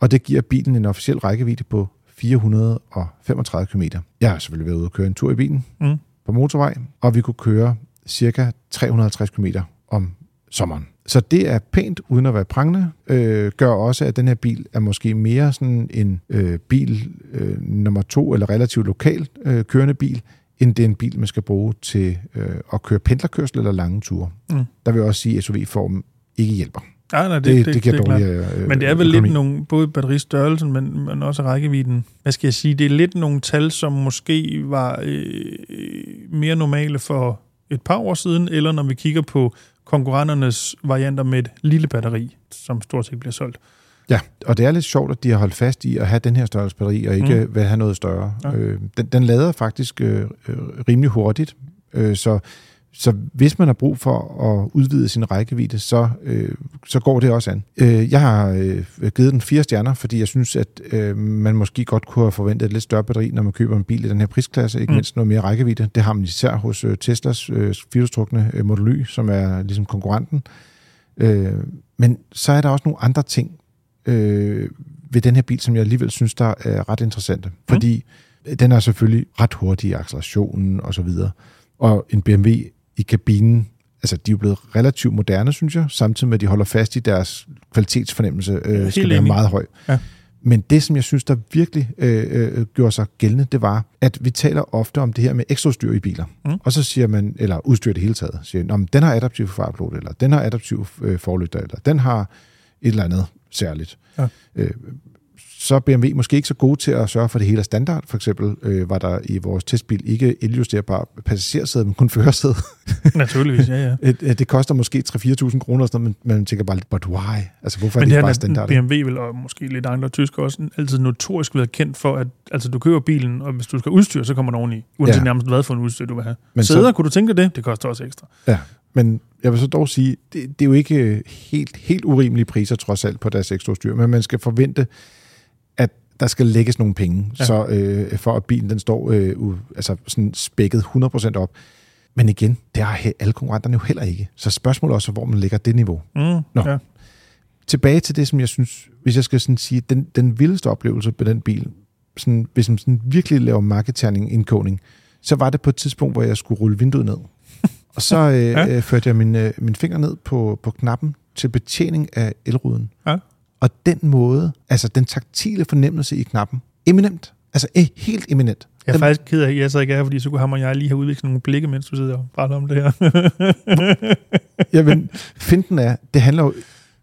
og det giver bilen en officiel rækkevidde på 435 km. Jeg har selvfølgelig været ude og køre en tur i bilen Mm. på motorvej, og vi kunne køre cirka 350 km om sommeren. Så det er pænt, uden at være prangende. Øh, gør også, at den her bil er måske mere sådan en øh, bil øh, nummer to, eller relativt lokal øh, kørende bil, end det er en bil, man skal bruge til øh, at køre pendlerkørsel eller lange ture. Mm. Der vil jeg også sige, at SUV-formen ikke hjælper. Ja, nej, det, Det, det, det, giver det er dårligere øh, Men det er vel økonomi. lidt nogle, både batteristørrelsen, men, men også rækkevidden. Hvad skal jeg sige? Det er lidt nogle tal, som måske var øh, mere normale for et par år siden, eller når vi kigger på konkurrenternes varianter med et lille batteri, som stort set bliver solgt. Ja, og det er lidt sjovt, at de har holdt fast i at have den her størrelse batteri, og ikke mm. vil have noget større. Ja. Øh, den, den lader faktisk øh, øh, rimelig hurtigt, øh, så, så hvis man har brug for at udvide sin rækkevidde, så, øh, så går det også an. Øh, jeg har øh, givet den fire stjerner, fordi jeg synes, at øh, man måske godt kunne have forventet et lidt større batteri, når man køber en bil i den her prisklasse, ikke mm. mindst noget mere rækkevidde. Det har man især hos øh, Teslas øh, firehjulstrukne øh, Model Y, som er ligesom konkurrenten. Øh, men så er der også nogle andre ting, øh, ved den her bil, som jeg alligevel synes, der er ret interessante. Fordi den er selvfølgelig ret hurtig i accelerationen og så videre. Og en BMW i kabinen, altså de er jo blevet relativt moderne, synes jeg, samtidig med, at de holder fast i deres kvalitetsfornemmelse, øh, skal være meget høj. Ja. Men det, som jeg synes, der virkelig øh, øh, gjorde sig gældende, det var, at vi taler ofte om det her med ekstraudstyr i biler. Mm. Og så siger man, eller udstyr det hele taget, siger, "Nå, men den har adaptiv farplot, eller den har adaptiv øh, forlygter, eller den har et eller andet særligt. Ja. Øh, så er BMW måske ikke så gode til at sørge for, at det hele er standard. For eksempel øh, var der i vores testbil ikke eljusterbar passagersæde, men kun førersæde. Naturligvis, ja, ja. Et- et- det koster måske 3-4.000 kroner, sådan noget, men man tænker bare lidt, but why? Altså, hvorfor er Men det det ikke bare standard? BMW vil, og måske lidt andre tysker også, altid notorisk været kendt for, at altså, du køber bilen, og hvis du skal udstyre, så kommer der oveni. Uanset ja. Nærmest hvad for en udstyr du vil have. Men så- Sæder, kunne du tænke det? Det koster også ekstra. Ja, men jeg vil så dog sige, det, det er jo ikke øh, helt, helt urimelige priser trods alt på deres ekstraudstyr, men man skal forvente, at der skal lægges nogle penge, Ja. så øh, for at bilen den står øh, u, altså sådan spækket 100% op. Men igen, det har alle konkurrenterne jo heller ikke. Så spørgsmålet er også, hvor man lægger det niveau. Mm, Nå. Ja. Tilbage til det, som jeg synes, hvis jeg skal sådan sige, den, den vildeste oplevelse på den bil, sådan, hvis man sådan virkelig laver marketerning indkodning, så var det på et tidspunkt, hvor jeg skulle rulle vinduet ned. Og så øh, Ja. øh, førte jeg min, øh, min finger ned på, på knappen til betjening af elruden. Ja. Og den måde, altså den taktile fornemmelse i knappen, eminent. Altså eh, helt eminent. Jeg er Den- faktisk ked af, at jeg så ikke er her, fordi så kunne ham og jeg lige have udviklet nogle blikke, mens du sidder og prater om det her. Jamen, finten er, det handler jo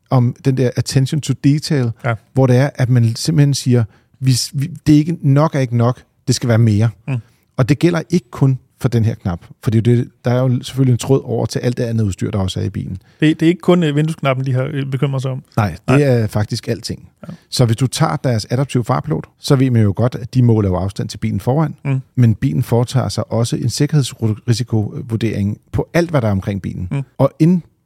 om den der attention to detail, Ja. hvor det er, at man simpelthen siger, vi, vi, det er ikke, nok er ikke nok, det skal være mere. Mm. Og det gælder ikke kun for den her knap, for det er jo det, der er jo selvfølgelig en tråd over til alt det andet udstyr, der også er i bilen. det, det er ikke kun øh, vinduesknappen, de har øh, bekymret sig om. Nej, det Nej. er faktisk alting. Ja. Så hvis du tager deres adaptive farpilot, så ved man jo godt, at de måler jo afstand til bilen foran, Mm. men bilen foretager sig også en sikkerhedsrisikovurdering på alt, hvad der er omkring bilen. Mm. Og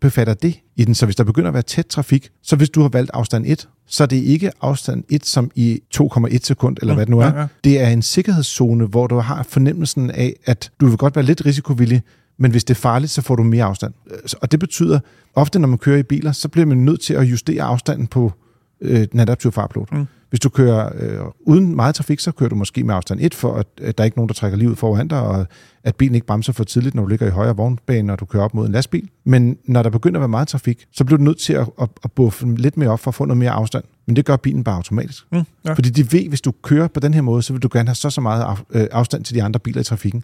indbefatter det i den, så hvis der begynder at være tæt trafik, så hvis du har valgt afstand 1, så er det ikke afstand 1 som i 2,1 sekund, eller Mm. hvad det nu er. Ja, ja. Det er en sikkerhedszone, hvor du har fornemmelsen af, at du vil godt være lidt risikovillig, men hvis det er farligt, så får du mere afstand. Øh, Og det betyder, ofte når man kører i biler, så bliver man nødt til at justere afstanden på øh, den adaptive farpilot. Mm. Hvis du kører øh, uden meget trafik, så kører du måske med afstand 1, for at, at der er ikke nogen, der trækker livet foran dig, og at bilen ikke bremser for tidligt, når du ligger i højre vognbane, når du kører op mod en lastbil. Men når der begynder at være meget trafik, så bliver du nødt til at, at, at buffe lidt mere op for at få noget mere afstand. Men det gør bilen bare automatisk. Mm, ja. Fordi de ved, hvis du kører på den her måde, så vil du gerne have så så meget af, øh, afstand til de andre biler i trafikken.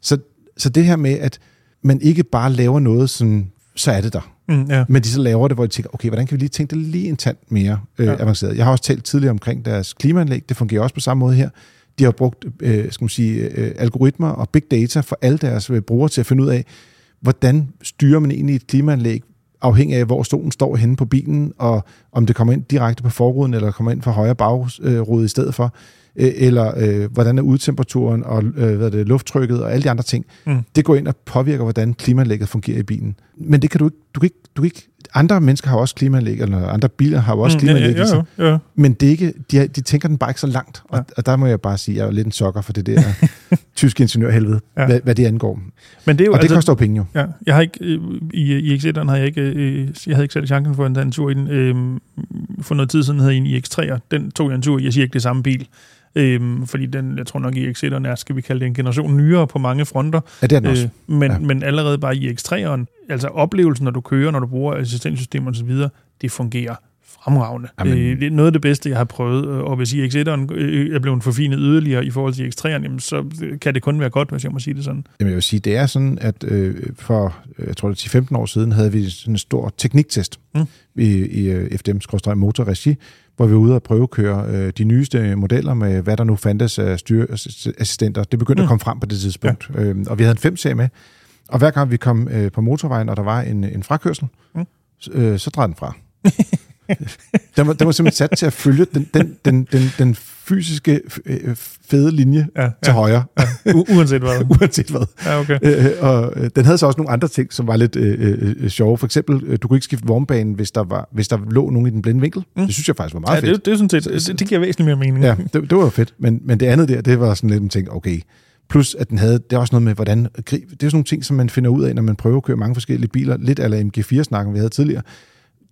Så, så det her med, at man ikke bare laver noget, sådan, så er det der. Mm, ja. Men de så laver det, hvor de tænker, okay, hvordan kan vi lige tænke det lige en tand mere øh, Ja. avanceret? Jeg har også talt tidligere omkring deres klimaanlæg. Det fungerer også på samme måde her. De har brugt øh, skal man sige, øh, algoritmer og big data for alle deres øh, brugere til at finde ud af, hvordan styrer man egentlig et klimaanlæg, afhængig af, hvor stolen står henne på bilen, og om det kommer ind direkte på forruden, eller kommer ind fra højre bagrude i stedet for, øh, eller øh, hvordan er udtemperaturen, og øh, hvad er det, lufttrykket, og alle de andre ting. Mm. Det går ind og påvirker, hvordan klimaanlægget fungerer i bilen. Men det kan du ikke, du kan ikke, du kan ikke andre mennesker har jo også klimaanlæg, eller andre biler har jo også Mm, klimaanlæg ja, i sig. ja, ja, ja. Men det er ikke, de, de tænker den bare ikke så langt. Og, Ja. og der må jeg bare sige, at jeg er lidt en sokker for det der tyske ingeniørhelvede, Ja. ja. hvad, hvad det angår. Men det er jo Og det altså, koster jo penge jo. Ja, jeg har ikke, øh, i, i X1'eren har jeg ikke, øh, jeg havde ikke selv chancen for en, en tur i den. Øh, for noget tid siden havde jeg en i X3'er. Den tog jeg en tur i. Jeg siger ikke det samme bil. Øh, fordi den, jeg tror nok i X1'eren er, skal vi kalde det en generation nyere på mange fronter. Ja, det er den også. Øh, men, ja. Men allerede bare i X3'eren, altså oplevelsen, når du kører, når du bruger assistenssystemer osv., det fungerer fremragende. Jamen. Øh, det er noget af det bedste, jeg har prøvet, øh, og hvis i X1'eren øh, er blevet forfinet yderligere i forhold til X3'eren, jamen, så kan det kun være godt, hvis jeg må sige det sådan. Jamen, jeg vil sige, det er sådan, at øh, for, øh, jeg tror det er 10-15 år siden, havde vi sådan en stor tekniktest Mm. i, i øh, FDM-motorregi, hvor vi var ude og prøvekøre øh, de nyeste modeller med, hvad der nu fandtes af styreassistenter. Det begyndte Mm. at komme frem på det tidspunkt. Ja. Øh, og vi havde en 5-serie med, og hver gang vi kom øh, på motorvejen, og der var en, en frakørsel, Mm. så, øh, så drejede den fra. den, var, den var simpelthen sat til at følge den, den, den, den, den fysiske øh, fede linje Ja, til ja, højre, ja. U- uanset hvad. uanset hvad. Ja, okay. Øh, og øh, den havde så også nogle andre ting, som var lidt øh, øh, sjove. For eksempel, øh, du kunne ikke skifte vognbanen, hvis der, var, hvis der lå nogen i den blinde vinkel. Mm. Det synes jeg faktisk var Ja, meget det, fedt. det, er sådan set, det, det giver væsentligt mere mening. Ja, det, det var fedt. Men, men det andet der, det var sådan lidt, man tænkte, okay. Plus, at den havde, det er også noget med, hvordan... gri- Det er sådan nogle ting, som man finder ud af, når man prøver at køre mange forskellige biler. Lidt eller MG4-snakken, vi havde tidligere.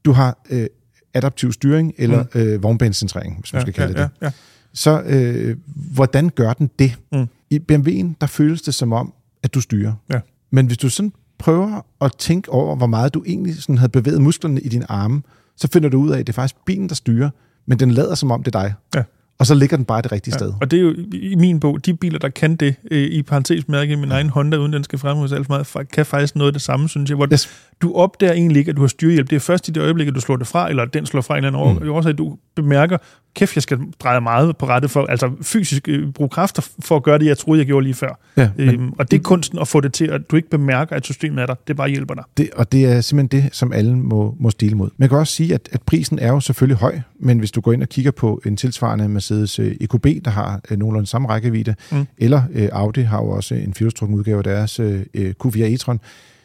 Du har øh, adaptiv styring eller mm. øh, vognbanecentrering, hvis man ja, skal kalde ja, det ja, ja. så øh, hvordan gør den det? Mm. I BMW'en, der føles det som om, at du styrer. Ja. Men hvis du sådan prøver at tænke over, hvor meget du egentlig sådan havde bevæget musklerne i dine arme, så finder du ud af, at det er faktisk bilen, der styrer, men den lader som om, det er dig. Ja. Og så ligger den bare det rigtige sted. Og det er jo i min bog, de biler, der kan det, øh, i parentes mærke i min egen Honda, uden den skal fremhæves alt for meget, kan faktisk noget af det samme, synes jeg. Hvor Yes. du opdager egentlig ikke, at du har styrhjælp. Det er først i det øjeblik, at du slår det fra, eller den slår fra en eller anden mm. årsag, du bemærker, kæft, jeg skal dreje meget på rettet for, altså fysisk øh, bruge kræfter for at gøre det, jeg troede, jeg gjorde lige før. Ja, men Øhm, og det er kunsten at få det til, at du ikke bemærker, at systemet er der. Det bare hjælper dig. det, og det er simpelthen det, som alle må, må stile mod. Man kan også sige, at, at prisen er jo selvfølgelig høj, men hvis du går ind og kigger på en tilsvarende Mercedes øh, EQB, der har øh, nogenlunde samme rækkevidde, Mm. mm. eller øh, Audi har jo også en firehjulstrukken udgave af deres øh, øh, Q4 e-tron,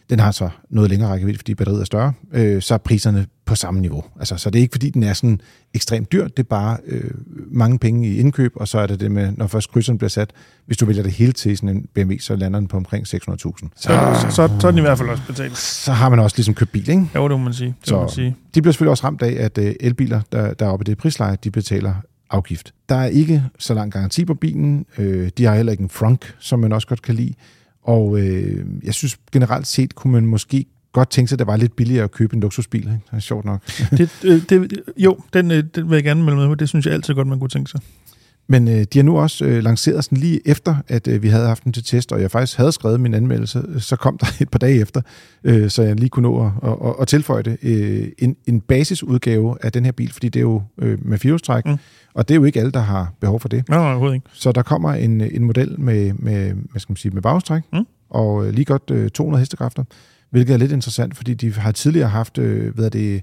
den har så noget længere rækkevidde, fordi batteriet er større, øh, så er priserne på samme niveau. Altså, så det er ikke, fordi den er sådan ekstremt dyr, det er bare øh, mange penge i indkøb, og så er det det med, når først krydseren bliver sat, hvis du vælger det hele til sådan en BMW, så lander den på omkring 600.000. Så, så, så, så er den i hvert fald også betalt. Så har man også ligesom købt bil, ikke? Jo, det må man sige. Det må man Så sige. de bliver selvfølgelig også ramt af, at øh, elbiler, der, der er oppe i det prisleje, de betaler afgift. Der er ikke så lang garanti på bilen. Øh, de har heller ikke en frunk, som man også godt kan lide. Og øh, jeg synes generelt set, kunne man måske godt tænke sig, at det var lidt billigere at købe en luksusbil. Ikke? Det er sjovt nok. det, øh, det, jo, den, øh, den vil jeg gerne melde med på. Det synes jeg altid godt, man kunne tænke sig. Men øh, de har nu også øh, lanceret sådan lige efter, at øh, vi havde haft den til test, og jeg faktisk havde skrevet min anmeldelse, så kom der et par dage efter, øh, så jeg lige kunne nå at, at, at tilføje det. Øh, en, en basisudgave af den her bil, fordi det er jo øh, med firehjulstræk, mm. og det er jo ikke alle, der har behov for det. Nej, nej, overhovedet ikke. Så der kommer en, en model med, med, hvad skal man sige, med bagstræk, mm. og øh, lige godt øh, 200 hestekræfter, hvilket er lidt interessant, fordi de har tidligere haft, øh, hvad er det,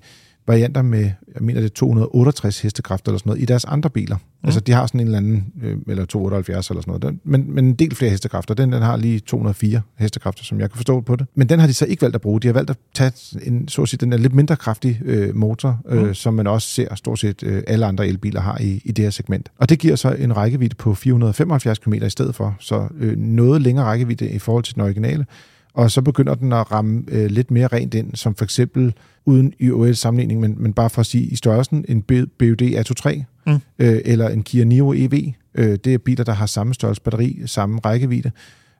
varianter med, jeg mener det er 268 hestekræfter eller sådan noget, i deres andre biler. Mm. Altså de har sådan en eller anden, øh, eller 278 eller sådan noget, den, men, men en del flere hestekræfter. Den, den har lige 204 hestekræfter, som jeg kan forstå på det. Men den har de så ikke valgt at bruge. De har valgt at tage en, så at sige, den er lidt mindre kraftig øh, motor, øh, mm. som man også ser stort set øh, alle andre elbiler har i, i det her segment. Og det giver så en rækkevidde på 475 km i stedet for, så øh, noget længere rækkevidde i forhold til den originale og så begynder den at ramme øh, lidt mere rent ind, som for eksempel, uden i sammenligning, men, men bare for at sige i størrelsen, en BUD A23 mm. øh, eller en Kia Niro EV. Øh, det er biler, der har samme størrelse batteri, samme rækkevidde,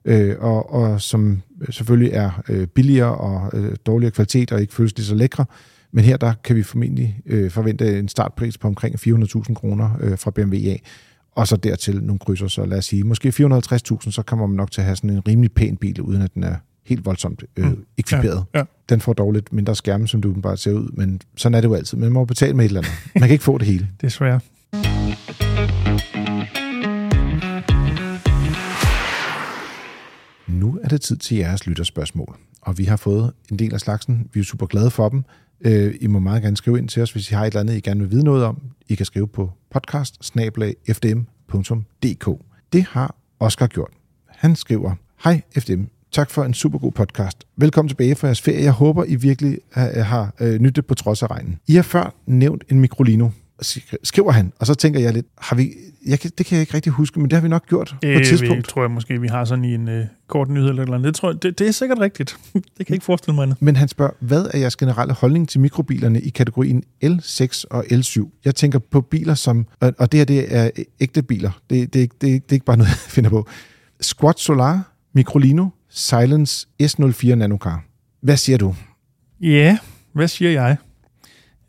øh, og, og som selvfølgelig er øh, billigere og øh, dårligere kvalitet og ikke føles lige så lækre. Men her der kan vi formentlig øh, forvente en startpris på omkring 400.000 kroner øh, fra BMW af og så dertil nogle krydser, så lad os sige, måske 450.000, så kommer man nok til at have sådan en rimelig pæn bil, uden at den er helt voldsomt øh, mm. ekviperet. Ja, ja. Den får dog lidt mindre skærme, som du bare ser ud, men sådan er det jo altid. Man må betale med et eller andet. Man kan ikke få det hele. det er svært. Nu er det tid til jeres lytterspørgsmål, og vi har fået en del af slagsen. Vi er super glade for dem. Øh, I må meget gerne skrive ind til os, hvis I har et eller andet, I gerne vil vide noget om. I kan skrive på podcast Det har Oscar gjort. Han skriver, Hej FDM, Tak for en super god podcast. Velkommen tilbage fra jeres ferie. Jeg håber, I virkelig har øh, nyttet på trods af regnen. I har før nævnt en Microlino, skriver han. Og så tænker jeg lidt, har vi, jeg kan, det kan jeg ikke rigtig huske, men det har vi nok gjort øh, på et tidspunkt. Det tror jeg måske, vi har sådan i en uh, kort nyhed eller noget. Det, tror jeg, det, det er sikkert rigtigt. det kan jeg ikke forestille mig andet. Men han spørger, hvad er jeres generelle holdning til mikrobilerne i kategorien L6 og L7? Jeg tænker på biler som, og det her det er ægte biler. Det, det, det, det er ikke bare noget, jeg finder på. Squat Solar, Microlino, Silence S04 Nanocar. Hvad siger du? Ja, hvad siger jeg?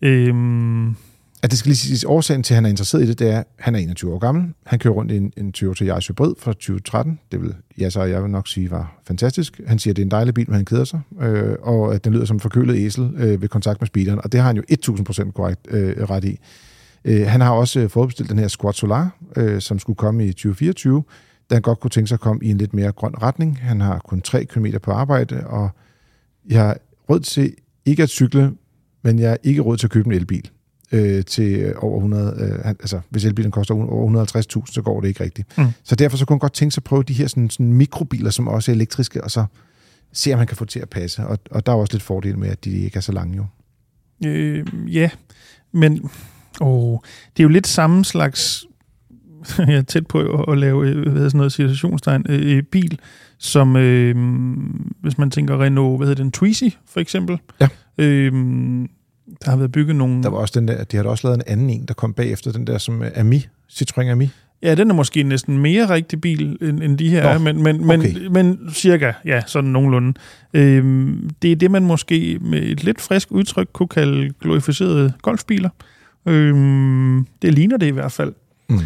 Øhm... At det skal lige sige, årsagen til, at han er interesseret i det, det er, at han er 21 år gammel. Han kører rundt i en, en Toyota Yaris Hybrid fra 2013. Det vil jeg så jeg vil nok sige var fantastisk. Han siger, at det er en dejlig bil, men han keder sig. Øh, og at den lyder som en forkølet æsel øh, ved kontakt med speederen. Og det har han jo 1000% korrekt øh, ret i. Øh, han har også øh, forudbestilt den her Squad Solar, øh, som skulle komme i 2024 da han godt kunne tænke sig at komme i en lidt mere grøn retning. Han har kun 3 km på arbejde, og jeg har råd til ikke at cykle, men jeg har ikke råd til at købe en elbil øh, til over 100, øh, altså hvis elbilen koster over 150.000, så går det ikke rigtigt. Mm. Så derfor så kunne han godt tænke sig at prøve de her sådan, sådan mikrobiler, som også er elektriske, og så se, om man kan få det til at passe. Og, og der er også lidt fordel med, at de ikke er så lange jo. Øh, ja, men åh, det er jo lidt samme slags jeg er tæt på at, lave øh, hvad sådan noget situationstegn, øh, øh, bil, som øh, hvis man tænker Renault, hvad hedder den, Twizy for eksempel. Ja. Øh, der har været bygget nogle... Der var også den der, de har også lavet en anden en, der kom bagefter, den der som Ami, Citroën Ami. Ja, den er måske næsten mere rigtig bil, end, end de her Nå, men, men, okay. men, men cirka, ja, sådan nogenlunde. Øhm, det er det, man måske med et lidt frisk udtryk kunne kalde glorificerede golfbiler. Øhm, det ligner det i hvert fald. Mm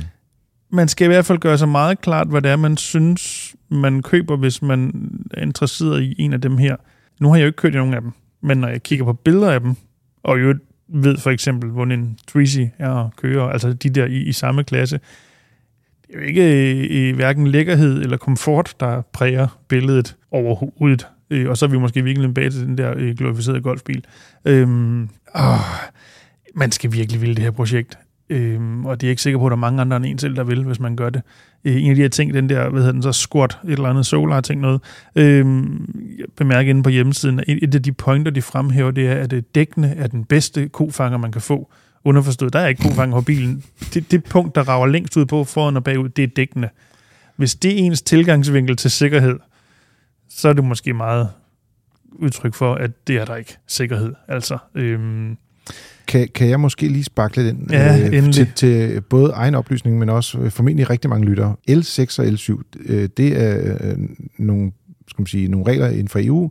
man skal i hvert fald gøre sig meget klart, hvad det er, man synes, man køber, hvis man er interesseret i en af dem her. Nu har jeg jo ikke kørt i nogen af dem, men når jeg kigger på billeder af dem, og jo ved for eksempel, hvordan en Twizy er at køre, altså de der i, i samme klasse, det er jo ikke i, i hverken lækkerhed eller komfort, der præger billedet overhovedet. Øh, og så er vi måske virkelig bag til den der øh, glorificerede golfbil. Øhm, åh, man skal virkelig ville det her projekt. Øhm, og det er ikke sikker på, at der er mange andre end en selv, der vil, hvis man gør det. Øh, en af de her ting, den der, hvad hedder den så, squat, et eller andet solar ting noget, øhm, bemærker inde på hjemmesiden, at et af de pointer, de fremhæver, det er, at øh, det er den bedste kofanger, man kan få. Underforstået, der er ikke kofanger på bilen. Det, det punkt, der rager længst ud på foran og bagud, det er dækkene. Hvis det er ens tilgangsvinkel til sikkerhed, så er det måske meget udtryk for, at det er der ikke sikkerhed. Altså, øhm, kan, kan jeg måske lige sparke lidt ind ja, øh, til, til både egen oplysning, men også øh, formentlig rigtig mange lyttere. L6 og L7, øh, det er øh, nogle skal man sige, nogle regler inden for EU,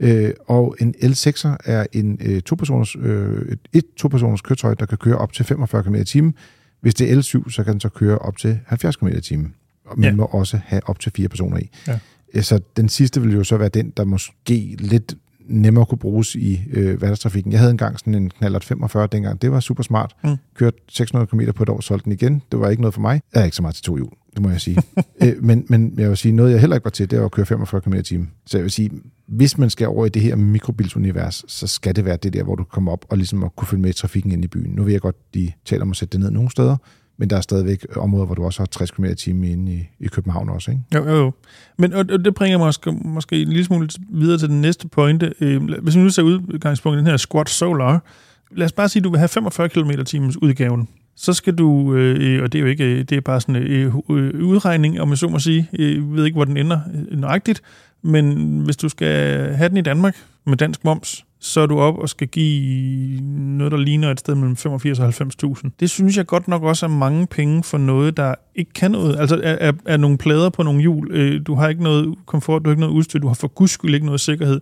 øh, og en L6'er er en øh, to-personers, øh, et, et to-personers køretøj, der kan køre op til 45 km i timen. Hvis det er L7, så kan den så køre op til 70 km i timen. Man Ja. ja. må også have op til fire personer i. Ja. Øh, Så den sidste vil jo så være den, der måske lidt nemmere kunne bruges i øh, hverdagstrafikken. Jeg havde engang sådan en knallert 45 dengang. Det var super smart. Mm. Kørte 600 km på et år, solgte den igen. Det var ikke noget for mig. Jeg er ikke så meget til to hjul, det må jeg sige. øh, men, men jeg vil sige, noget jeg heller ikke var til, det var at køre 45 km i timen. Så jeg vil sige, hvis man skal over i det her mikrobilsunivers, så skal det være det der, hvor du kommer op og ligesom at kunne følge med i trafikken ind i byen. Nu vil jeg godt, de taler om at sætte det ned nogle steder, men der er stadigvæk områder, hvor du også har 60 km i timen inde i, i København også, ikke? Jo, jo, jo. Men og, og det bringer mig måske, måske en lille smule videre til den næste pointe. Øh, hvis vi nu ser udgangspunktet i den her Squat Solar, lad os bare sige, at du vil have 45 km timens udgaven. Så skal du, øh, øh, og det er jo ikke, øh, det er bare sådan en øh, øh, udregning, om jeg så må sige. Øh, jeg ved ikke, hvor den ender nøjagtigt, men hvis du skal have den i Danmark med dansk moms, så er du op og skal give noget, der ligner et sted mellem 85 og 90.000. Det synes jeg godt nok også er mange penge for noget, der ikke kan noget. Altså er, er, er nogle plader på nogle hjul. Øh, du har ikke noget komfort, du har ikke noget udstyr, du har for guds skyld ikke noget sikkerhed.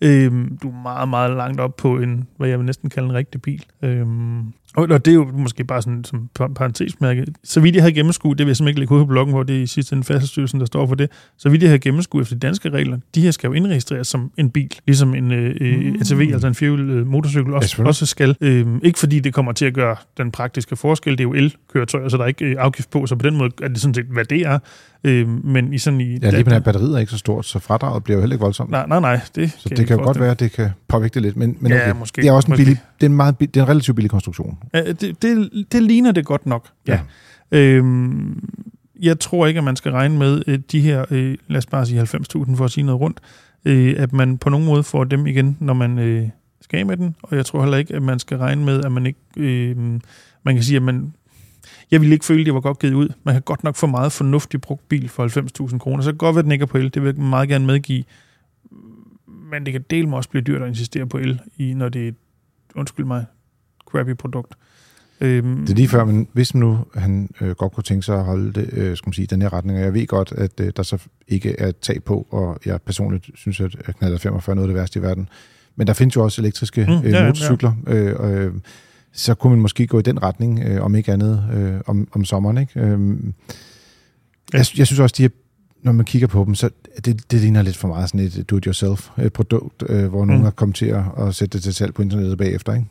Øh, du er meget, meget langt op på en, hvad jeg vil næsten kalde en rigtig bil. Øh, og det er jo måske bare sådan som par- parentesmærke. Så vidt jeg havde gennemskuet, det vil jeg simpelthen ikke lægge ud på bloggen, hvor det er i sidste ende færdselsstyrelsen, der står for det. Så vidt jeg havde gennemskuet efter de danske regler, de her skal jo indregistreres som en bil, ligesom en øh, mm. ATV, altså en firehjulet øh, motorcykel, også, selvfølgelig. også skal. Øh, ikke fordi det kommer til at gøre den praktiske forskel, det er jo el-køretøjer, så der er ikke øh, afgift på, så på den måde er det sådan set, hvad det er. Øh, men i sådan i... Ja, lige her batteriet er ikke så stort, så fradraget bliver jo heller ikke voldsomt. Nej, nej, nej. Det Så det kan jo godt være, at det kan påvirke det lidt, men, men Ja, okay. måske. det er også en, Måske. billig, det er en, meget, det er en relativt billig konstruktion. Ja, det, det, det ligner det godt nok. Ja. Øhm, jeg tror ikke, at man skal regne med øh, de her, øh, lad os bare sige 90.000 for at sige noget rundt, øh, at man på nogen måde får dem igen, når man øh, skal med den. Og jeg tror heller ikke, at man skal regne med, at man ikke... Øh, man kan sige, at man... Jeg ville ikke føle, at det var godt givet ud. Man kan godt nok få meget fornuftig brugt bil for 90.000 kroner. Så kan godt være, at den ikke er på el. Det vil jeg meget gerne medgive. Men det kan del med også blive dyrt at insistere på el, i, når det er et, undskyld mig, crappy produkt. Øhm, Det er lige før, men hvis nu han øh, godt kunne tænke sig at holde det, øh, skal man sige, den her retning, og jeg ved godt, at øh, der så ikke er tag på, og jeg personligt synes, at knaller 45 er noget af det værste i verden. Men der findes jo også elektriske Mm, ja, øh, ja, motorcykler, øh, og, øh, så kunne man måske gå i den retning, øh, om ikke andet, øh, om, om sommeren. Ikke? Øh, jeg, jeg synes også, de her, når man kigger på dem, så det, det ligner lidt for meget sådan et do-it-yourself-produkt, øh, hvor nogen Mm. har kommet til at, at sætte det til salg på internettet bagefter. Ikke?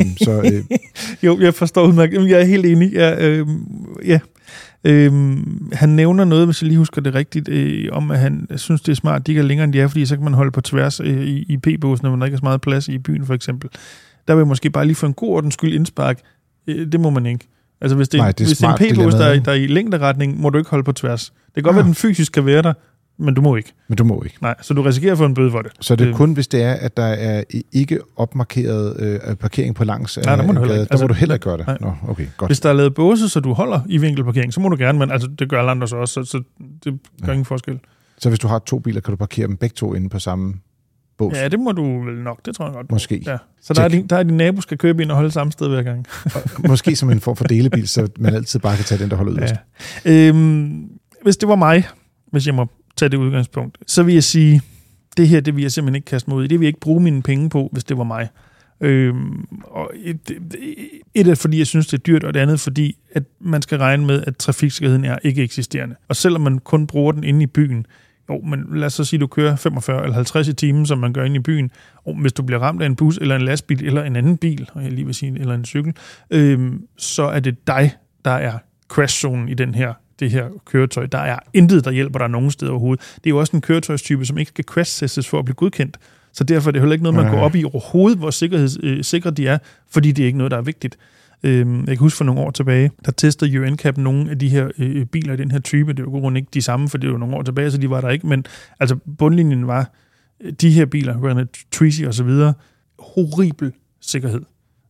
øh, så øh, Jo, jeg forstår udmærket. Jeg er helt enig. Ja, øh, ja. Øh, han nævner noget, hvis jeg lige husker det rigtigt, øh, om at han synes, det er smart, at de ikke er længere end de er, fordi så kan man holde på tværs øh, i, i P-båsen, når man ikke har så meget plads i byen, for eksempel. Der vil jeg måske bare lige for en god ordens skyld indspark. Øh, det må man ikke. Altså, hvis det, Nej, det er hvis det er en P-bås, der, er- der er i længderetning, må du ikke holde på tværs. Det kan godt Ah. være, at den fysisk kan være der, men du må ikke. men du må ikke. Nej, så du risikerer at få en bøde for det. Så det er Øh. kun, hvis det er, at der er ikke opmarkeret øh, parkering på langs af Nej, der må du heller ikke. Der må Altså, du heller ikke gøre det. nej. Nå, okay, godt. Hvis der er lavet båse, så du holder i vinkelparkering, så må du gerne, men altså, det gør alle andre så også, så, så det gør Ja. ingen forskel. Så hvis du har to biler, kan du parkere dem begge to inde på samme bås? Ja, det må du vel nok, det tror jeg godt. Måske. Ja. Så der er, din, der er din nabo skal købe ind og holde samme sted hver gang. Måske som en form for delebil, så man altid bare kan tage den, der holder yderst. Ja. Øhm, hvis det var mig, hvis jeg må tage det udgangspunkt, så vil jeg sige, det her, det vil jeg simpelthen ikke kaste mig ud i. Det vil jeg ikke bruge mine penge på, hvis det var mig. Øhm, og et, et er fordi, jeg synes, det er dyrt, og det andet fordi, at man skal regne med, at trafiksikkerheden er ikke eksisterende. Og selvom man kun bruger den inde i byen, jo, men lad os så sige, at du kører 45 eller 50 i timen, som man gør inde i byen. Og hvis du bliver ramt af en bus, eller en lastbil, eller en anden bil, og jeg lige vil sige, eller en cykel, øhm, så er det dig, der er crashzonen i den her, det her køretøj. Der er intet, der hjælper dig nogen steder overhovedet. Det er jo også en køretøjstype, som ikke skal crash-testes for at blive godkendt. Så derfor er det heller ikke noget, man Nej. går op i overhovedet, hvor sikkerheds, øh, sikre de er, fordi det er ikke noget, der er vigtigt. Øhm, jeg kan huske for nogle år tilbage, der testede UNCAP nogle af de her øh, øh biler i den her type. Det var jo ikke de samme, for det var nogle år tilbage, så de var der ikke. Men altså bundlinjen var, øh, de her biler, Renault Twizy og så videre, horribel sikkerhed.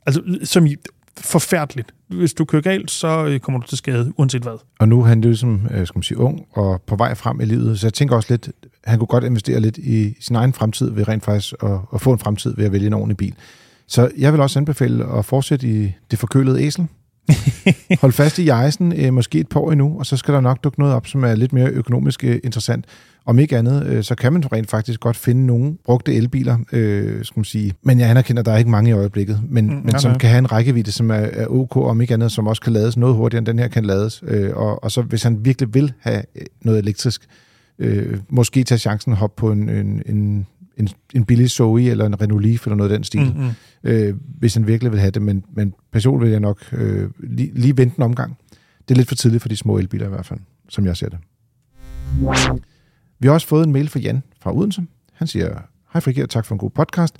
Altså som i forfærdeligt. Hvis du kører galt, så øh, kommer du til skade, uanset hvad. Og nu er han ligesom, skal man sige, ung og på vej frem i livet. Så jeg tænker også lidt, han kunne godt investere lidt i sin egen fremtid ved rent faktisk at, at få en fremtid ved at vælge en ordentlig bil. Så jeg vil også anbefale at fortsætte i det forkølede æsel. Hold fast i jejsen, øh, måske et par år endnu, og så skal der nok dukke noget op, som er lidt mere økonomisk øh, interessant. Om ikke andet, øh, så kan man rent faktisk godt finde nogle brugte elbiler, øh, skal man sige. Men jeg anerkender, at der er ikke mange i øjeblikket, men, mm, men som kan have en rækkevidde, som er, er ok, og om ikke andet, som også kan lades noget hurtigere, end den her kan lades. Øh, og, og så hvis han virkelig vil have øh, noget elektrisk, øh, måske tage chancen og hoppe på en, en, en, en, en billig Zoe eller en Renault Leaf eller noget af den stil, mm-hmm. øh, hvis han virkelig vil have det. Men, men personligt vil jeg nok øh, lige, lige vente en omgang. Det er lidt for tidligt for de små elbiler i hvert fald, som jeg ser det. Vi har også fået en mail fra Jan fra Odense. Han siger, hej Frigir, tak for en god podcast.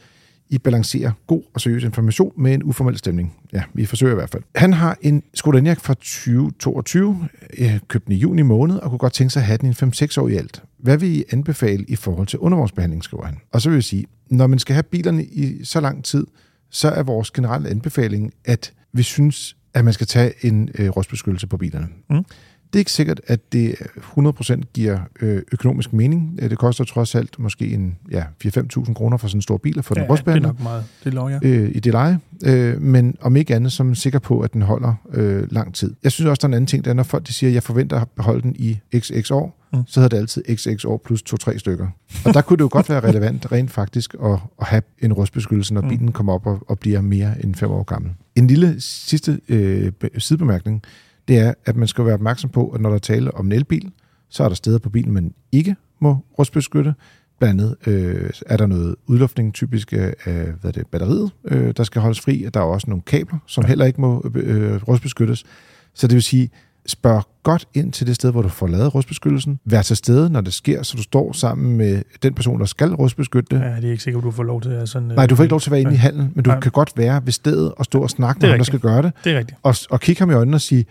I balancerer god og seriøs information med en uformel stemning. Ja, vi forsøger i hvert fald. Han har en Skoda Enyaq fra 2022, øh, købt den i juni måned, og kunne godt tænke sig at have den i 5-6 år i alt. Hvad vil I anbefale i forhold til undervognsbehandling, skriver han. Og så vil jeg sige, når man skal have bilerne i så lang tid, så er vores generelle anbefaling, at vi synes, at man skal tage en øh, rostbeskyttelse på bilerne. Mm. Det er ikke sikkert, at det 100% giver øh, økonomisk mening. Det koster trods alt måske en ja, 4-5.000 kroner for sådan en stor bil at få ja, den rustbehandlet. det er nok meget. Det lov, ja. øh, I det leje. Øh, men om ikke andet, så er man sikker på, at den holder øh, lang tid. Jeg synes også, der er en anden ting, der er, når folk de siger, at jeg forventer at beholde den i xx år, mm. så hedder det altid xx år plus 2-3 stykker. Og der kunne det jo godt være relevant rent faktisk at, at have en rustbeskyttelse, når mm. bilen kommer op og, og bliver mere end 5 år gammel. En lille sidste øh, sidebemærkning det er, at man skal være opmærksom på, at når der taler om en elbil, så er der steder på bilen, man ikke må rustbeskytte. Blandt andet øh, er der noget udluftning, typisk af hvad det, batteriet, øh, der skal holdes fri. Der er også nogle kabler, som heller ikke må øh, rustbeskyttes. Så det vil sige, spørg godt ind til det sted, hvor du får lavet rustbeskyttelsen. Vær til stede, når det sker, så du står sammen med den person, der skal rustbeskytte det. Ja, det er ikke sikkert, du får lov til at sådan... Nej, du får ikke lov til at være inde i hallen, men du Nej. kan godt være ved stedet og stå og snakke med ham, der skal gøre det. Det er rigtigt. Og, og kigge ham i øjnene og sige,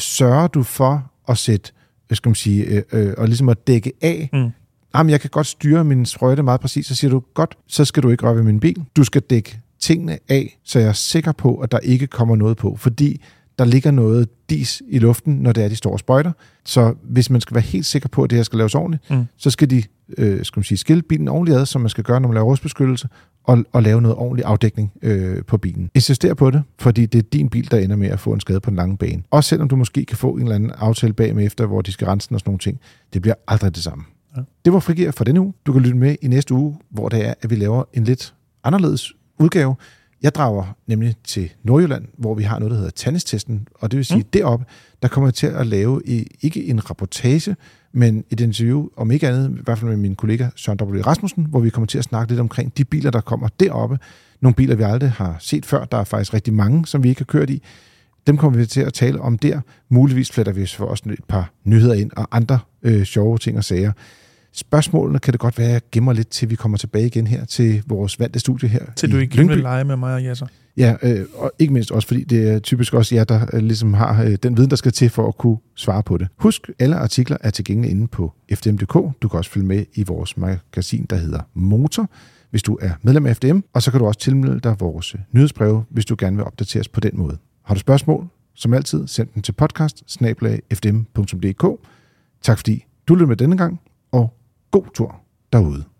sørger du for at sætte, skal man sige, øh, øh, og ligesom at dække af, mm. jamen jeg kan godt styre min sprøjte meget præcis, så siger du, godt, så skal du ikke røre ved min bil. Du skal dække tingene af, så jeg er sikker på, at der ikke kommer noget på, fordi der ligger noget dis i luften, når det er, de står og sprøjter. Så hvis man skal være helt sikker på, at det her skal laves ordentligt, mm. så skal de øh, skal man sige, skille bilen ordentligt ad, som man skal gøre, når man laver rustbeskyttelse, og, og lave noget ordentlig afdækning øh, på bilen. Insister på det, fordi det er din bil, der ender med at få en skade på den lange bane. Også selvom du måske kan få en eller anden aftale bag med efter, hvor de skal rense den og sådan nogle ting. Det bliver aldrig det samme. Ja. Det var Frigir for denne uge. Du kan lytte med i næste uge, hvor det er, at vi laver en lidt anderledes udgave. Jeg drager nemlig til Nordjylland, hvor vi har noget, der hedder Tannestesten, og det vil sige, mm. deroppe, der kommer jeg til at lave ikke en rapportage, men et interview, om ikke andet, i hvert fald med min kollega Søren W. Rasmussen, hvor vi kommer til at snakke lidt omkring de biler, der kommer deroppe. Nogle biler, vi aldrig har set før. Der er faktisk rigtig mange, som vi ikke har kørt i. Dem kommer vi til at tale om der. Muligvis fletter vi for også et par nyheder ind og andre øh, sjove ting og sager. Spørgsmålene kan det godt være, at jeg gemmer lidt, til vi kommer tilbage igen her til vores vante studie her. Til du ikke vil lege med mig og Jasser. Ja, øh, og ikke mindst også, fordi det er typisk også jer, der øh, ligesom har øh, den viden, der skal til for at kunne svare på det. Husk, alle artikler er tilgængelige inde på fdm.dk. Du kan også følge med i vores magasin, der hedder Motor, hvis du er medlem af FDM, og så kan du også tilmelde dig vores nyhedsbreve, hvis du gerne vil opdateres på den måde. Har du spørgsmål, som altid, send dem til podcast Tak fordi du lyttede med denne gang, god tur derude.